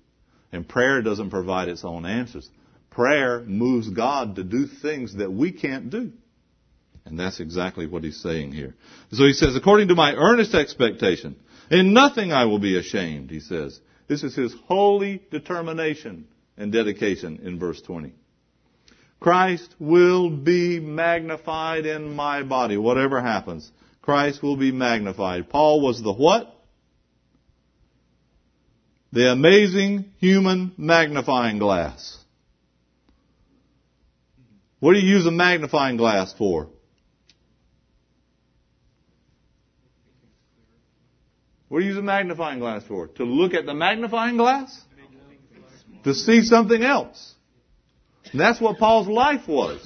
and prayer doesn't provide its own answers. Prayer moves God to do things that we can't do. And that's exactly what he's saying here. So he says, according to my earnest expectation, in nothing I will be ashamed, he says. This is his holy determination and dedication in verse 20. Christ will be magnified in my body, whatever happens. Christ will be magnified. Paul was the what? The amazing human magnifying glass. What do you use a magnifying glass for? What do you use a magnifying glass for? To look at the magnifying glass? To see something else. And that's what Paul's life was.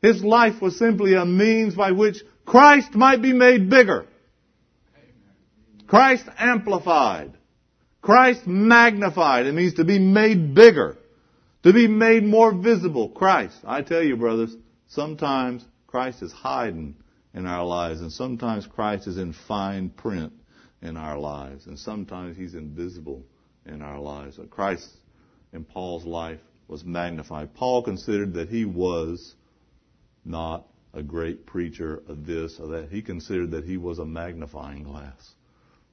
His life was simply a means by which Christ might be made bigger. Christ amplified. Christ magnified. It means to be made bigger. To be made more visible. Christ. I tell you, brothers, sometimes Christ is hiding in our lives, and sometimes Christ is in fine print in our lives, and sometimes He's invisible in our lives. Christ in Paul's life was magnified. Paul considered that he was not a great preacher of this or that. He considered that he was a magnifying glass.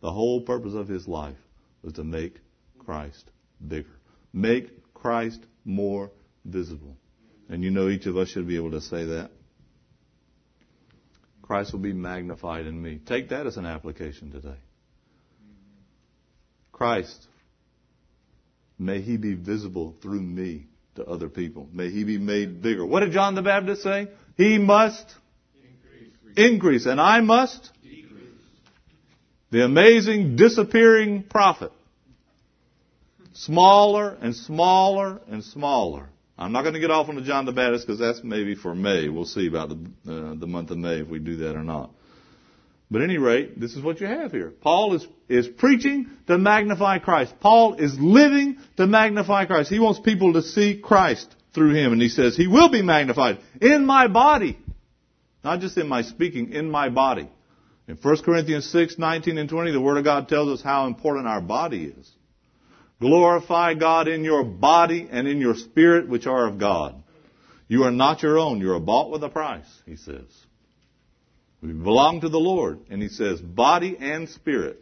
The whole purpose of his life was to make Christ bigger, make Christ more visible. And you know each of us should be able to say that. Christ will be magnified in me. Take that as an application today. Christ, may he be visible through me to other people. May he be made bigger. What did John the Baptist say? He must increase, increase and I must decrease. The amazing disappearing prophet. Smaller and smaller and smaller. I'm not going to get off on the John the Baptist because that's maybe for May. We'll see about the, uh, the month of May if we do that or not. But any rate, this is what you have here. Paul is, is preaching to magnify Christ. Paul is living to magnify Christ. He wants people to see Christ through him. And he says, He will be magnified in my body. Not just in my speaking, in my body. In 1 Corinthians 6, 19 and 20, the Word of God tells us how important our body is. Glorify God in your body and in your spirit, which are of God. You are not your own. You are bought with a price, he says. We belong to the Lord. And he says body and spirit.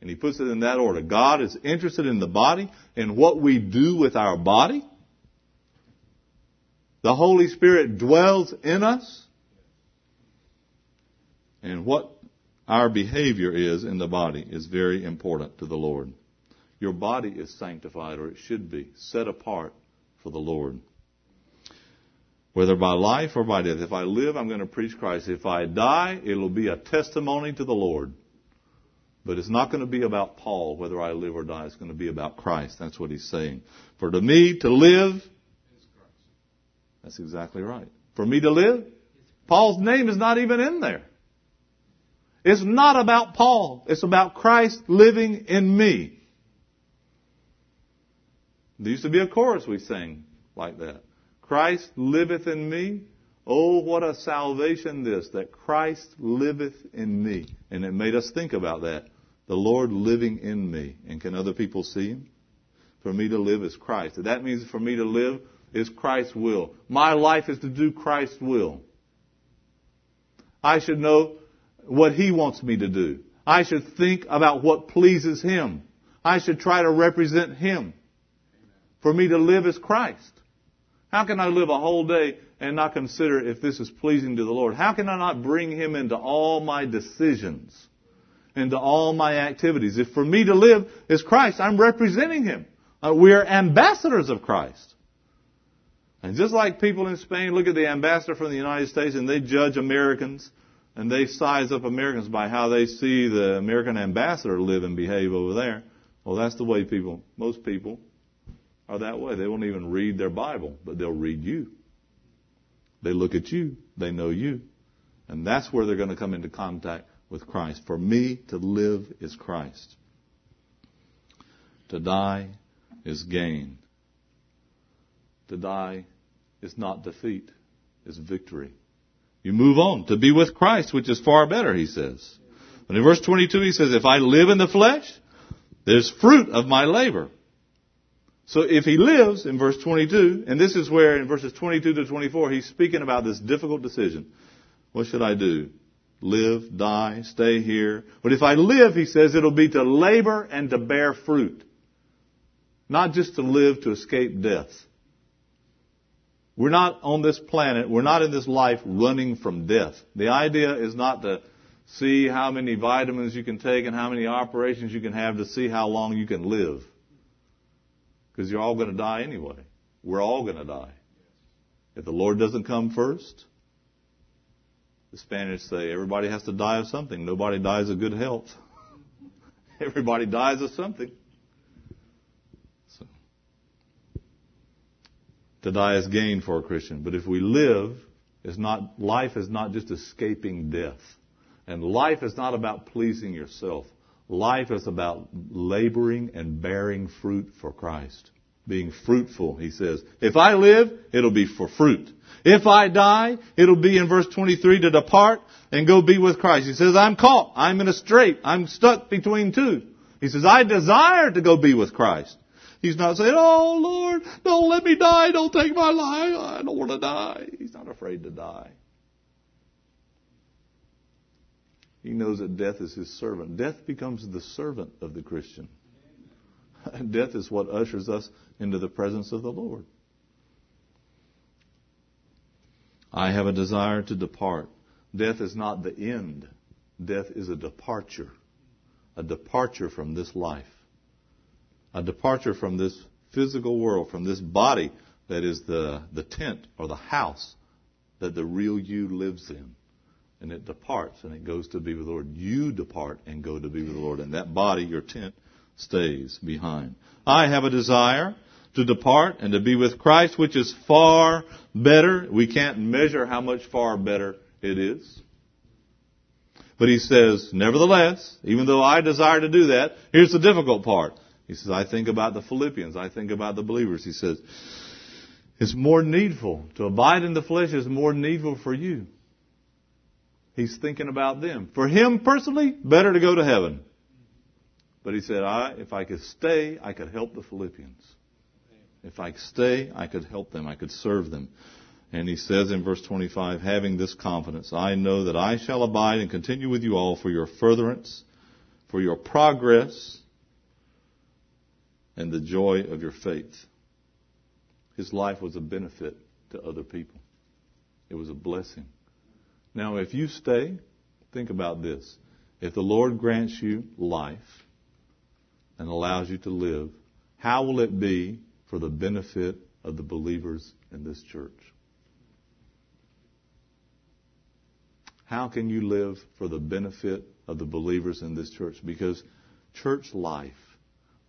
And he puts it in that order. God is interested in the body and what we do with our body. The Holy Spirit dwells in us. And what our behavior is in the body is very important to the Lord. Your body is sanctified, or it should be, set apart for the Lord whether by life or by death. If I live, I'm going to preach Christ. If I die, it'll be a testimony to the Lord. But it's not going to be about Paul, whether I live or die. It's going to be about Christ. That's what he's saying. For to me to live, that's exactly right. For me to live, Paul's name is not even in there. It's not about Paul. It's about Christ living in me. There used to be a chorus we sang like that. Christ liveth in me. Oh, what a salvation this, that Christ liveth in me. And it made us think about that. The Lord living in me. And can other people see Him? For me to live is Christ. That means for me to live is Christ's will. My life is to do Christ's will. I should know what He wants me to do. I should think about what pleases Him. I should try to represent Him. For me to live as Christ. How can I live a whole day and not consider if this is pleasing to the Lord? How can I not bring Him into all my decisions, into all my activities? If for me to live is Christ, I'm representing Him. Uh, we are ambassadors of Christ. And just like people in Spain look at the ambassador from the United States and they judge Americans and they size up Americans by how they see the American ambassador live and behave over there. Well, that's the way people, most people, are that way. They won't even read their Bible, but they'll read you. They look at you. They know you. And that's where they're going to come into contact with Christ. For me to live is Christ. To die is gain. To die is not defeat, it's victory. You move on to be with Christ, which is far better, he says. But in verse 22 he says, if I live in the flesh, there's fruit of my labor. So if he lives in verse 22, and this is where in verses 22 to 24 he's speaking about this difficult decision. What should I do? Live, die, stay here. But if I live, he says, it'll be to labor and to bear fruit. Not just to live to escape death. We're not on this planet, we're not in this life running from death. The idea is not to see how many vitamins you can take and how many operations you can have to see how long you can live. Because you're all going to die anyway. We're all going to die. If the Lord doesn't come first, the Spanish say everybody has to die of something. Nobody dies of good health. [LAUGHS] everybody dies of something. To die is gain for a Christian. But if we live, is not life is not just escaping death. And life is not about pleasing yourself. Life is about laboring and bearing fruit for Christ. Being fruitful, he says. If I live, it'll be for fruit. If I die, it'll be in verse 23 to depart and go be with Christ. He says, I'm caught. I'm in a strait. I'm stuck between two. He says, I desire to go be with Christ. He's not saying, oh Lord, don't let me die. Don't take my life. I don't want to die. He's not afraid to die. He knows that death is his servant. Death becomes the servant of the Christian. [LAUGHS] death is what ushers us into the presence of the Lord. I have a desire to depart. Death is not the end. Death is a departure. A departure from this life. A departure from this physical world, from this body that is the, the tent or the house that the real you lives in and it departs and it goes to be with the Lord. You depart and go to be with the Lord, and that body, your tent, stays behind. I have a desire to depart and to be with Christ, which is far better. We can't measure how much far better it is. But he says, nevertheless, even though I desire to do that, here's the difficult part. He says, I think about the Philippians. I think about the believers. He says, it's more needful. To abide in the flesh is more needful for you. He's thinking about them. For him personally, better to go to heaven. But he said, I, if I could stay, I could help the Philippians. If I stay, I could help them. I could serve them. And he says in verse 25, having this confidence, I know that I shall abide and continue with you all for your furtherance, for your progress, and the joy of your faith. His life was a benefit to other people. It was a blessing. Now, if you stay, think about this. If the Lord grants you life and allows you to live, how will it be for the benefit of the believers in this church? How can you live for the benefit of the believers in this church? Because church life,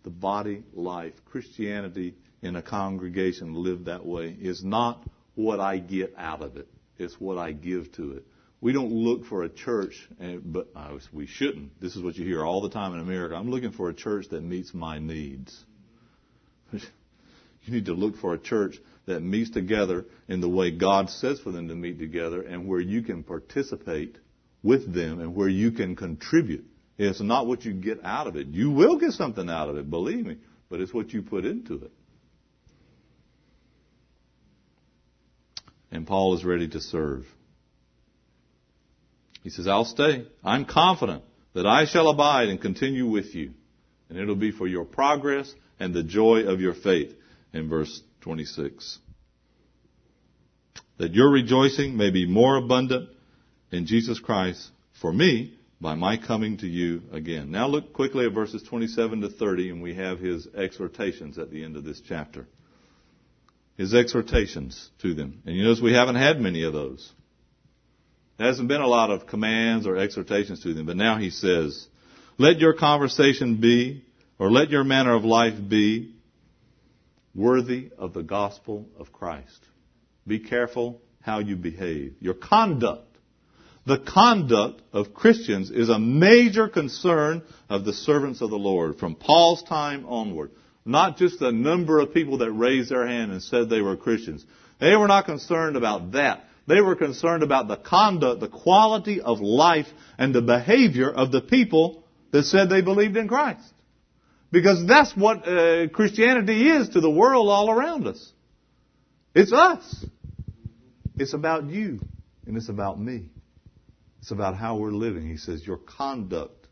the body life, Christianity in a congregation lived that way is not what I get out of it. It's what I give to it. We don't look for a church, but uh, we shouldn't. This is what you hear all the time in America. I'm looking for a church that meets my needs. [LAUGHS] you need to look for a church that meets together in the way God says for them to meet together and where you can participate with them and where you can contribute. It's not what you get out of it. You will get something out of it, believe me, but it's what you put into it. And Paul is ready to serve. He says, I'll stay. I'm confident that I shall abide and continue with you. And it'll be for your progress and the joy of your faith in verse 26. That your rejoicing may be more abundant in Jesus Christ for me by my coming to you again. Now look quickly at verses 27 to 30 and we have his exhortations at the end of this chapter. His exhortations to them. And you notice we haven't had many of those. There hasn't been a lot of commands or exhortations to them, but now he says, let your conversation be, or let your manner of life be, worthy of the gospel of Christ. Be careful how you behave. Your conduct. The conduct of Christians is a major concern of the servants of the Lord from Paul's time onward. Not just the number of people that raised their hand and said they were Christians. They were not concerned about that. They were concerned about the conduct, the quality of life, and the behavior of the people that said they believed in Christ. Because that's what uh, Christianity is to the world all around us. It's us. It's about you, and it's about me. It's about how we're living. He says, your conduct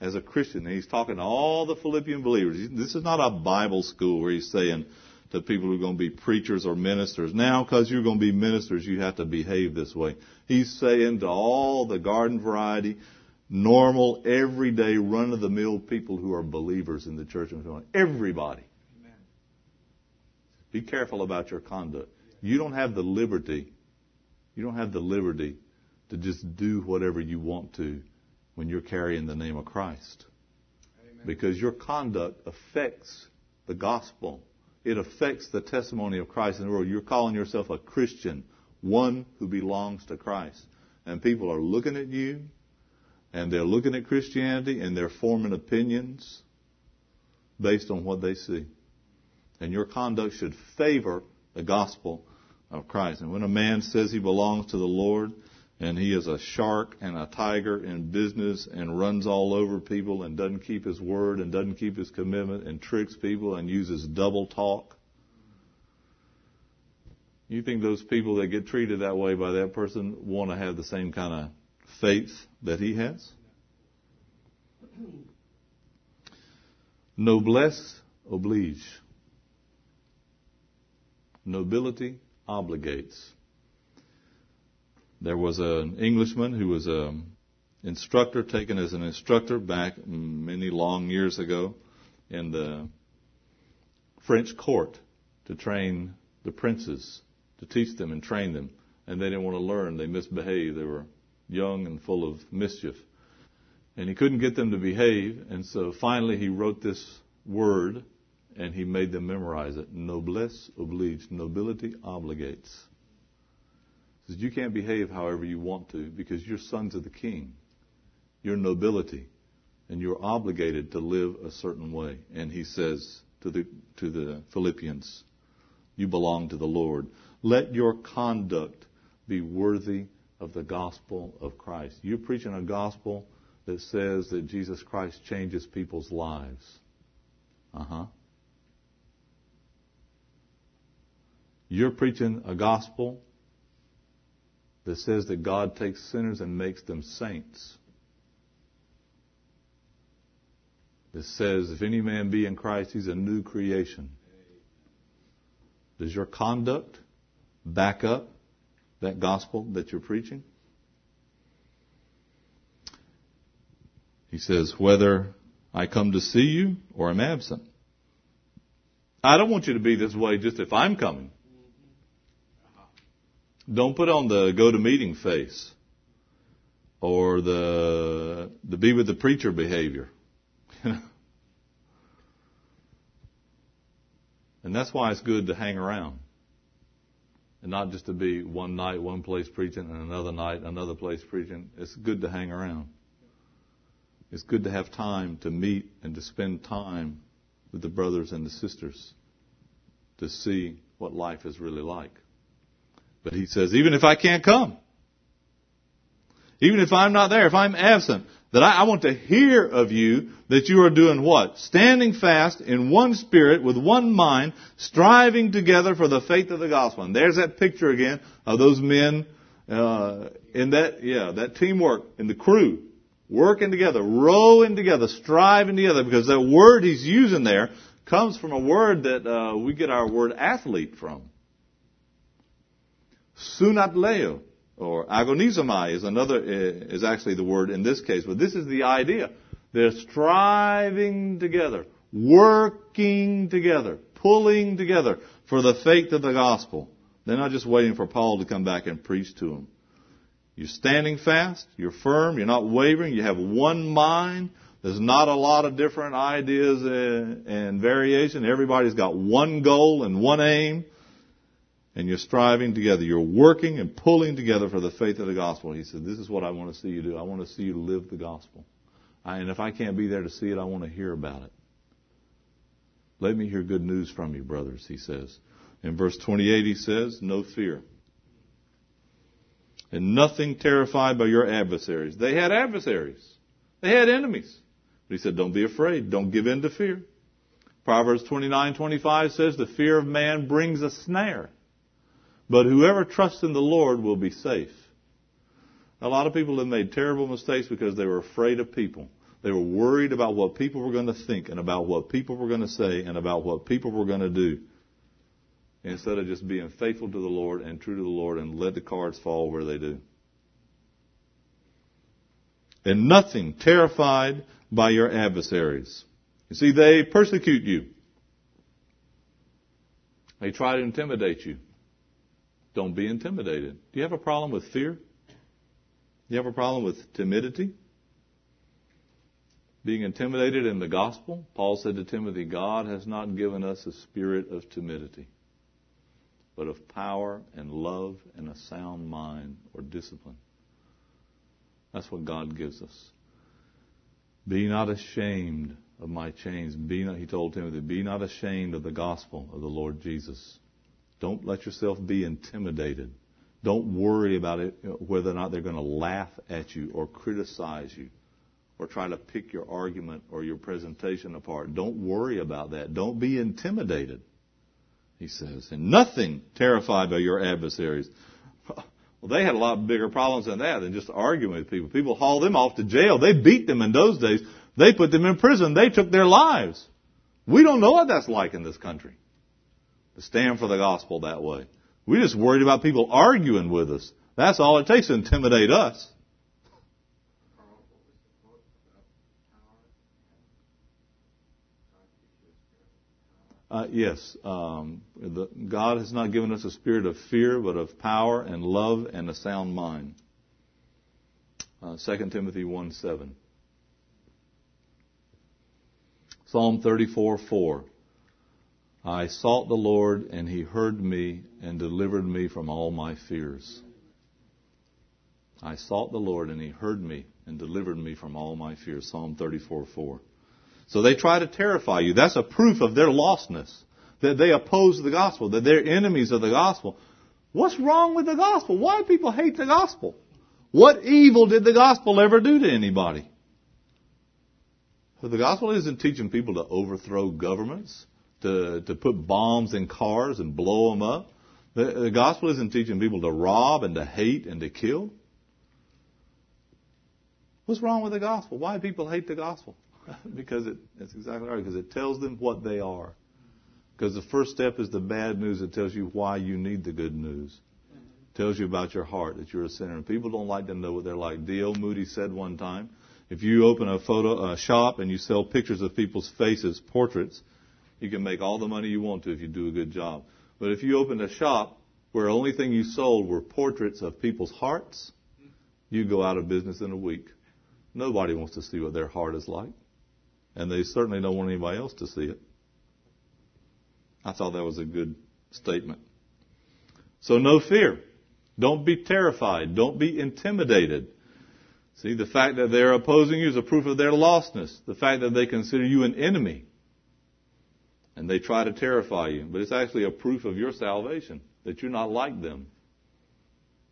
as a Christian. And he's talking to all the Philippian believers. This is not a Bible school where he's saying, to people who are going to be preachers or ministers. Now, because you're going to be ministers, you have to behave this way. He's saying to all the garden variety, normal, everyday, run-of-the-mill people who are believers in the church. Everybody. Amen. Be careful about your conduct. You don't have the liberty. You don't have the liberty to just do whatever you want to when you're carrying the name of Christ. Amen. Because your conduct affects the gospel it affects the testimony of Christ in the world. You're calling yourself a Christian, one who belongs to Christ. And people are looking at you and they're looking at Christianity and they're forming opinions based on what they see. And your conduct should favor the gospel of Christ. And when a man says he belongs to the Lord and he is a shark and a tiger in business and runs all over people and doesn't keep his word and doesn't keep his commitment and tricks people and uses double talk, you think those people that get treated that way by that person want to have the same kind of faith that he has? Noblesse oblige. Nobility obligates. There was an Englishman who was an instructor, taken as an instructor back many long years ago in the French court to train the princes, to teach them and train them. And they didn't want to learn. They misbehaved. They were young and full of mischief. And he couldn't get them to behave. And so finally he wrote this word and he made them memorize it. Noblesse oblige. Nobility obligates. Says you can't behave however you want to because you're sons of the king. You're nobility. And you're obligated to live a certain way. And he says to the, to the Philippians, you belong to the Lord. Let your conduct be worthy of the gospel of Christ. You're preaching a gospel that says that Jesus Christ changes people's lives. Uh huh. You're preaching a gospel that says that God takes sinners and makes them saints. That says, if any man be in Christ, he's a new creation. Does your conduct back up that gospel that you're preaching? He says, whether I come to see you or I'm absent. I don't want you to be this way just if I'm coming. Don't put on the go to meeting face or the the be with the preacher behavior. [LAUGHS] and that's why it's good to hang around. And not just to be one night one place preaching and another night another place preaching. It's good to hang around. It's good to have time to meet and to spend time with the brothers and the sisters to see what life is really like. But he says, even if I can't come, even if I'm not there, if I'm absent, that I, I, want to hear of you that you are doing what? Standing fast in one spirit with one mind, striving together for the faith of the gospel. And there's that picture again of those men uh, in that, yeah, that teamwork in the crew, working together, rowing together, striving together, because that word he's using there comes from a word that uh, we get our word athlete from. Sunatleo or agonizomai is another eh, is actually the word in this case, but this is the idea. They're striving together, working together, pulling together for the faith of the gospel. They're not just waiting for Paul to come back and preach to them. You're standing fast, you're firm, you're not wavering, you have one mind. There's not a lot of different ideas eh, and variation. Everybody's got one goal and one aim and you're striving together. You're working and pulling together for the faith of the gospel. He said, This is what I want to see you do. I want to see you live the gospel. I, and if I can't be there to see it, I want to hear about it. Let me hear good news from you, brothers, he says. In verse 28, he says, No fear. And nothing terrified by your adversaries. They had adversaries. They had enemies. But he said, Don't be afraid. Don't give in to fear. Proverbs 29:25 says, The fear of man brings a snare. But whoever trusts in the Lord will be safe. A lot of people have made terrible mistakes because they were afraid of people. They were worried about what people were going to think and about what people were going to say and about what people were going to do. Instead of just being faithful to the Lord and true to the Lord and let the cards fall where they do. And nothing terrified by your adversaries. You see, they persecute you. They try to intimidate you. Don't be intimidated. Do you have a problem with fear? Do you have a problem with timidity? Being intimidated in the gospel? Paul said to Timothy, God has not given us a spirit of timidity, but of power and love and a sound mind or discipline. That's what God gives us. Be not ashamed of my chains. Be not, he told Timothy, be not ashamed of the gospel of the Lord Jesus. Don't let yourself be intimidated. Don't worry about it, whether or not they're going to laugh at you or criticize you or try to pick your argument or your presentation apart. Don't worry about that. Don't be intimidated, he says. And nothing terrified by your adversaries. [LAUGHS] Well, they had a lot bigger problems than that than just arguing with people. People hauled them off to jail. They beat them in those days. They put them in prison. They took their lives. We don't know what that's like in this country to stand for the gospel that way. We're just worried about people arguing with us. That's all it takes to intimidate us. Uh, yes, um, the, God has not given us a spirit of fear, but of power and love and a sound mind. Uh, 2 Timothy 1 7. Psalm 34 4. I sought the Lord, and he heard me and delivered me from all my fears. I sought the Lord, and he heard me and delivered me from all my fears. Psalm 34 4. So they try to terrify you. That's a proof of their lostness. That they oppose the gospel, that they're enemies of the gospel. What's wrong with the gospel? Why do people hate the gospel? What evil did the gospel ever do to anybody? the gospel isn't teaching people to overthrow governments, to, to put bombs in cars and blow them up. The, the gospel isn't teaching people to rob and to hate and to kill. What's wrong with the gospel? Why do people hate the gospel? [LAUGHS] because it, that's exactly right, because it tells them what they are. Because the first step is the bad news. It tells you why you need the good news. It tells you about your heart, that you're a sinner. And people don't like to know what they're like. D.L. Moody said one time, if you open a photo a shop and you sell pictures of people's faces, portraits, you can make all the money you want to if you do a good job. But if you opened a shop where the only thing you sold were portraits of people's hearts, you go out of business in a week. Nobody wants to see what their heart is like. And they certainly don't want anybody else to see it. I thought that was a good statement. So no fear. Don't be terrified. Don't be intimidated. See, the fact that they're opposing you is a proof of their lostness. The fact that they consider you an enemy. And they try to terrify you. But it's actually a proof of your salvation, that you're not like them.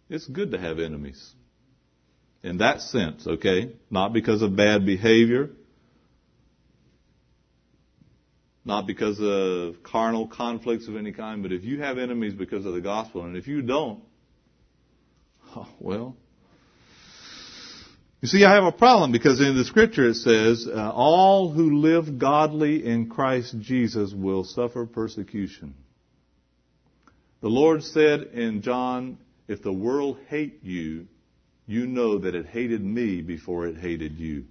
It's good to have enemies. In that sense, okay? Not because of bad behavior, not because of carnal conflicts of any kind, but if you have enemies because of the gospel, and if you don't, oh, [LAUGHS] well, you see, I have a problem because in the scripture it says, uh, all who live godly in Christ Jesus will suffer persecution. The Lord said in John, if the world hate you, you know that it hated me before it hated you.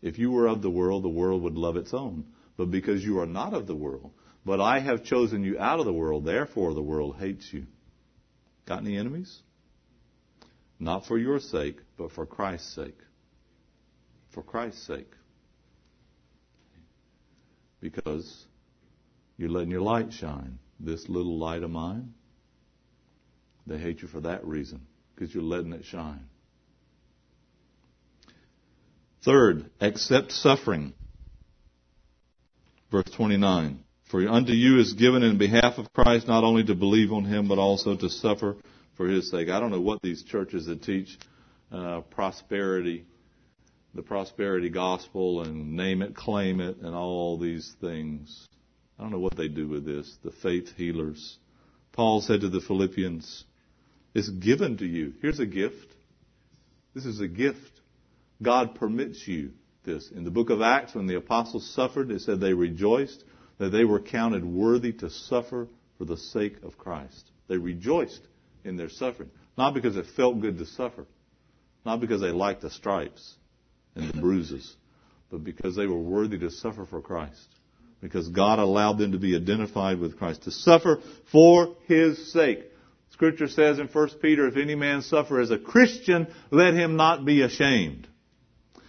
If you were of the world, the world would love its own but because you are not of the world. But I have chosen you out of the world, therefore the world hates you. Got any enemies? Not for your sake, but for Christ's sake. For Christ's sake. Because you're letting your light shine. This little light of mine, they hate you for that reason, because you're letting it shine. Third, accept suffering. Verse 29. For unto you is given in behalf of Christ not only to believe on him, but also to suffer for his sake. I don't know what these churches that teach uh, prosperity, the prosperity gospel, and name it, claim it, and all these things. I don't know what they do with this. The faith healers. Paul said to the Philippians, It's given to you. Here's a gift. This is a gift. God permits you this. In the book of Acts, when the apostles suffered, it said they rejoiced that they were counted worthy to suffer for the sake of Christ. They rejoiced in their suffering. Not because it felt good to suffer, not because they liked the stripes and the bruises, but because they were worthy to suffer for Christ. Because God allowed them to be identified with Christ, to suffer for His sake. Scripture says in 1 Peter, if any man suffer as a Christian, let him not be ashamed.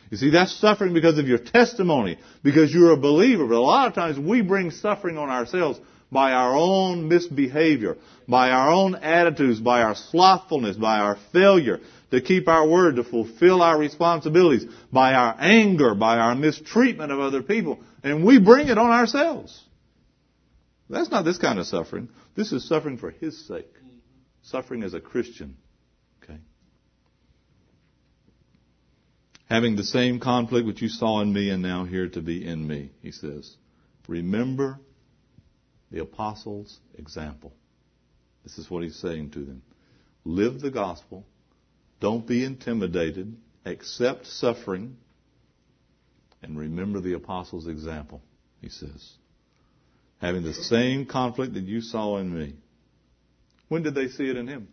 You see, that's suffering because of your testimony, because you're a believer. But a lot of times we bring suffering on ourselves by our own misbehavior, by our own attitudes, by our slothfulness, by our failure to keep our word, to fulfill our responsibilities, by our anger, by our mistreatment of other people, and we bring it on ourselves. That's not this kind of suffering. This is suffering for His sake. Suffering as a Christian. Okay. Having the same conflict which you saw in me and now hear to be in me, he says. Remember the apostles' example. This is what he's saying to them. Live the gospel. Don't be intimidated. Accept suffering. And remember the apostles' example, he says. Having the same conflict that you saw in me. When did they see it in him?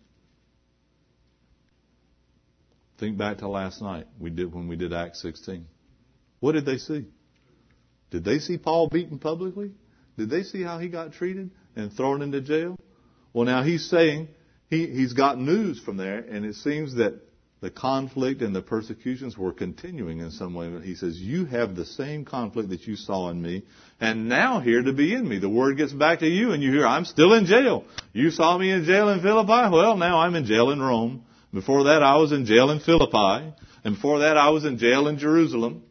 Think back to last night we did when we did Acts 16. What did they see? Did they see Paul beaten publicly? Did they see how he got treated and thrown into jail? Well, now he's saying he, he's got news from there, and it seems that the conflict and the persecutions were continuing in some way. He says, You have the same conflict that you saw in me, and now hear to be in me. The word gets back to you, and you hear, I'm still in jail. You saw me in jail in Philippi? Well, now I'm in jail in Rome. Before that, I was in jail in Philippi. And before that, I was in jail in Jerusalem.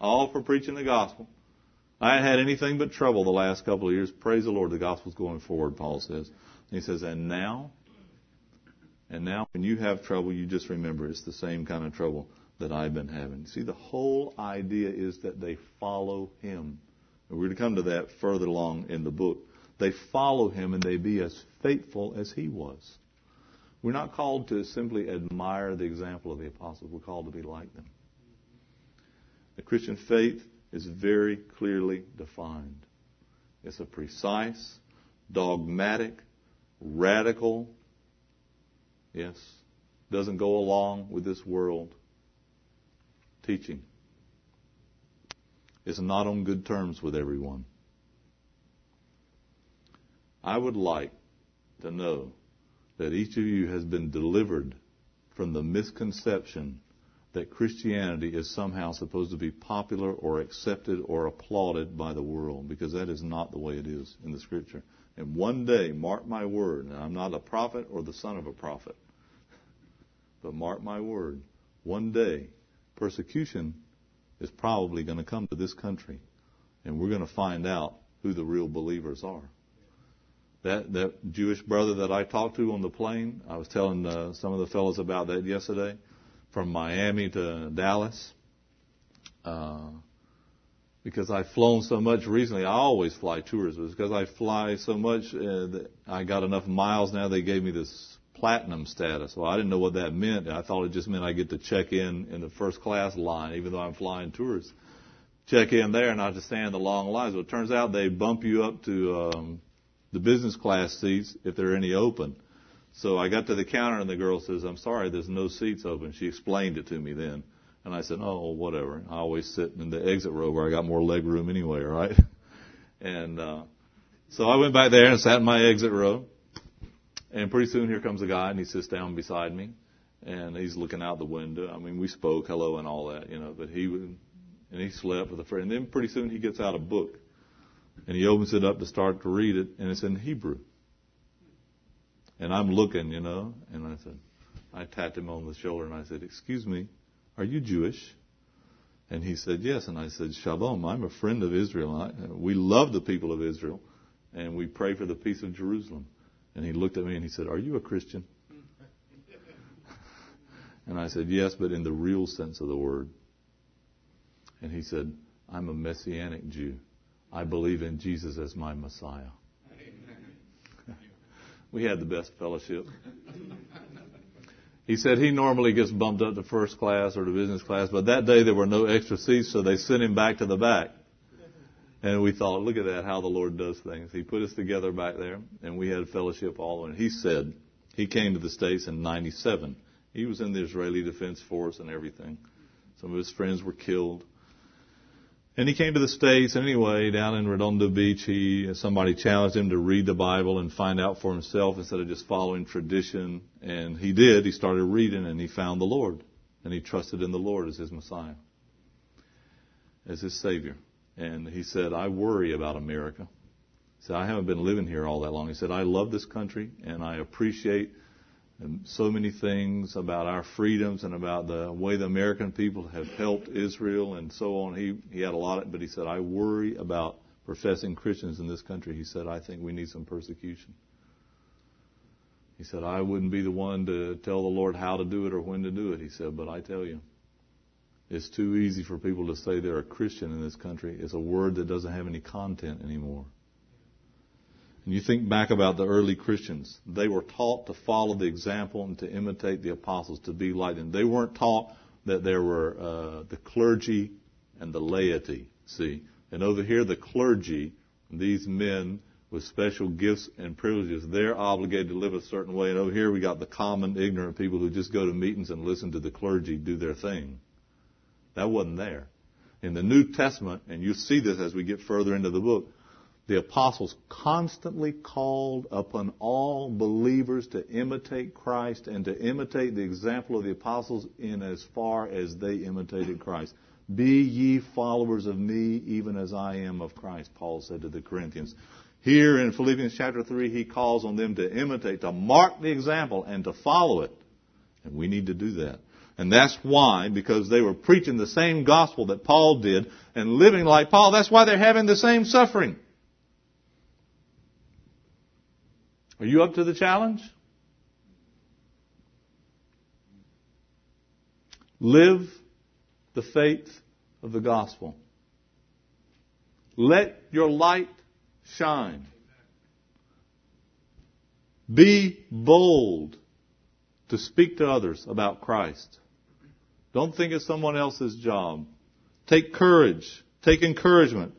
All for preaching the gospel. I had anything but trouble the last couple of years. Praise the Lord, the gospel's going forward, Paul says. And he says, and now, and now when you have trouble, you just remember it's the same kind of trouble that I've been having. See, the whole idea is that they follow him. And we're going to come to that further along in the book. They follow him and they be as faithful as he was. We're not called to simply admire the example of the apostles. We're called to be like them. The Christian faith is very clearly defined. It's a precise, dogmatic, radical, yes, doesn't go along with this world teaching. It's not on good terms with everyone. I would like to know that each of you has been delivered from the misconception that Christianity is somehow supposed to be popular or accepted or applauded by the world, because that is not the way it is in the Scripture. And one day, mark my word, and I'm not a prophet or the son of a prophet, but mark my word, one day, persecution is probably going to come to this country, and we're going to find out who the real believers are. That that Jewish brother that I talked to on the plane, I was telling uh, some of the fellows about that yesterday from Miami to Dallas. Uh, because I've flown so much recently. I always fly tours, but because I fly so much, uh, I got enough miles now. They gave me this platinum status. Well, I didn't know what that meant. I thought it just meant I get to check in in the first class line, even though I'm flying tours. Check in there and I just stand the long lines. Well, it turns out they bump you up to um, the business class seats if there are any open. So I got to the counter and the girl says, I'm sorry, there's no seats open. She explained it to me then. And I said, oh, whatever. I always sit in the exit row where I got more leg room anyway, right? [LAUGHS] And, uh, so I went back there and sat in my exit row. And pretty soon here comes a guy and he sits down beside me and he's looking out the window. I mean, we spoke hello and all that, you know, but he would, and he slept with a friend. And then pretty soon he gets out a book and he opens it up to start to read it and it's in Hebrew. And I'm looking, you know, and I said, I tapped him on the shoulder and I said, Excuse me, are you Jewish? And he said, Yes. And I said, Shalom, I'm a friend of Israel. I, we love the people of Israel and we pray for the peace of Jerusalem. And he looked at me and he said, Are you a Christian? [LAUGHS] and I said, Yes, but in the real sense of the word. And he said, I'm a Messianic Jew. I believe in Jesus as my Messiah. We had the best fellowship. He said he normally gets bumped up to first class or to business class, but that day there were no extra seats, so they sent him back to the back. And we thought, look at that, how the Lord does things. He put us together back there, and we had fellowship all way. He said he came to the States in 97. He was in the Israeli Defense Force and everything. Some of his friends were killed. And he came to the States anyway, down in Redondo Beach. He, somebody challenged him to read the Bible and find out for himself instead of just following tradition. And he did. He started reading and he found the Lord. And he trusted in the Lord as his Messiah, as his Savior. And he said, I worry about America. He said, I haven't been living here all that long. He said, I love this country and I appreciate so many things about our freedoms and about the way the American people have helped Israel and so on. He, he had a lot of, but he said, I worry about professing Christians in this country. He said, I think we need some persecution. He said, I wouldn't be the one to tell the Lord how to do it or when to do it. He said, but I tell you, it's too easy for people to say they're a Christian in this country. It's a word that doesn't have any content anymore. And you think back about the early Christians. They were taught to follow the example and to imitate the apostles, to be like them. They weren't taught that there were uh, the clergy and the laity. See? And over here, the clergy, these men with special gifts and privileges, they're obligated to live a certain way. And over here, we got the common, ignorant people who just go to meetings and listen to the clergy do their thing. That wasn't there. In the New Testament, and you see this as we get further into the book, the apostles constantly called upon all believers to imitate Christ and to imitate the example of the apostles in as far as they imitated Christ. Be ye followers of me, even as I am of Christ, Paul said to the Corinthians. Here in Philippians chapter 3, he calls on them to imitate, to mark the example, and to follow it. And we need to do that. And that's why, because they were preaching the same gospel that Paul did and living like Paul, that's why they're having the same suffering. Are you up to the challenge? Live the faith of the gospel. Let your light shine. Be bold to speak to others about Christ. Don't think it's someone else's job. Take courage. Take encouragement.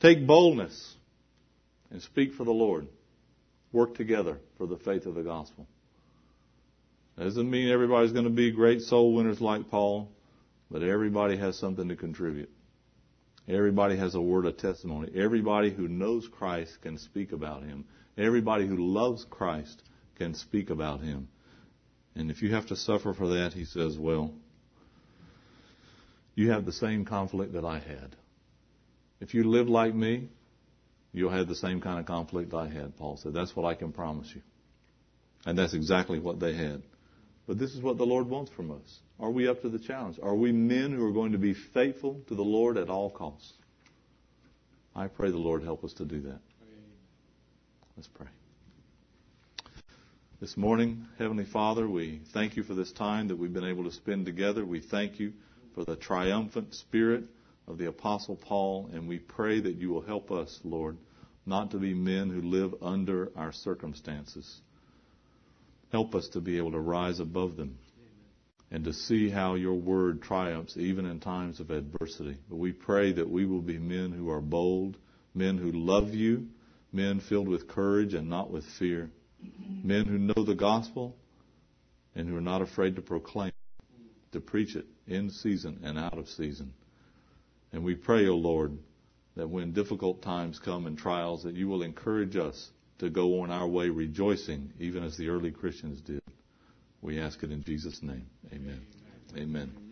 Take boldness and speak for the Lord work together for the faith of the gospel. That doesn't mean everybody's going to be great soul winners like Paul, but everybody has something to contribute. Everybody has a word of testimony. Everybody who knows Christ can speak about him. Everybody who loves Christ can speak about him. And if you have to suffer for that, he says, well, you have the same conflict that I had. If you live like me, you'll have the same kind of conflict I had, Paul said. That's what I can promise you. And that's exactly what they had. But this is what the Lord wants from us. Are we up to the challenge? Are we men who are going to be faithful to the Lord at all costs? I pray the Lord help us to do that. Let's pray. This morning, Heavenly Father, we thank you for this time that we've been able to spend together. We thank you for the triumphant spirit of the Apostle Paul, and we pray that you will help us, Lord, not to be men who live under our circumstances. Help us to be able to rise above them and to see how your word triumphs even in times of adversity. But we pray that we will be men who are bold, men who love you, men filled with courage and not with fear, men who know the gospel and who are not afraid to proclaim, to preach it in season and out of season. And we pray, O Lord, that when difficult times come and trials, that you will encourage us to go on our way rejoicing, even as the early Christians did. We ask it in Jesus' name. Amen. Amen. Amen.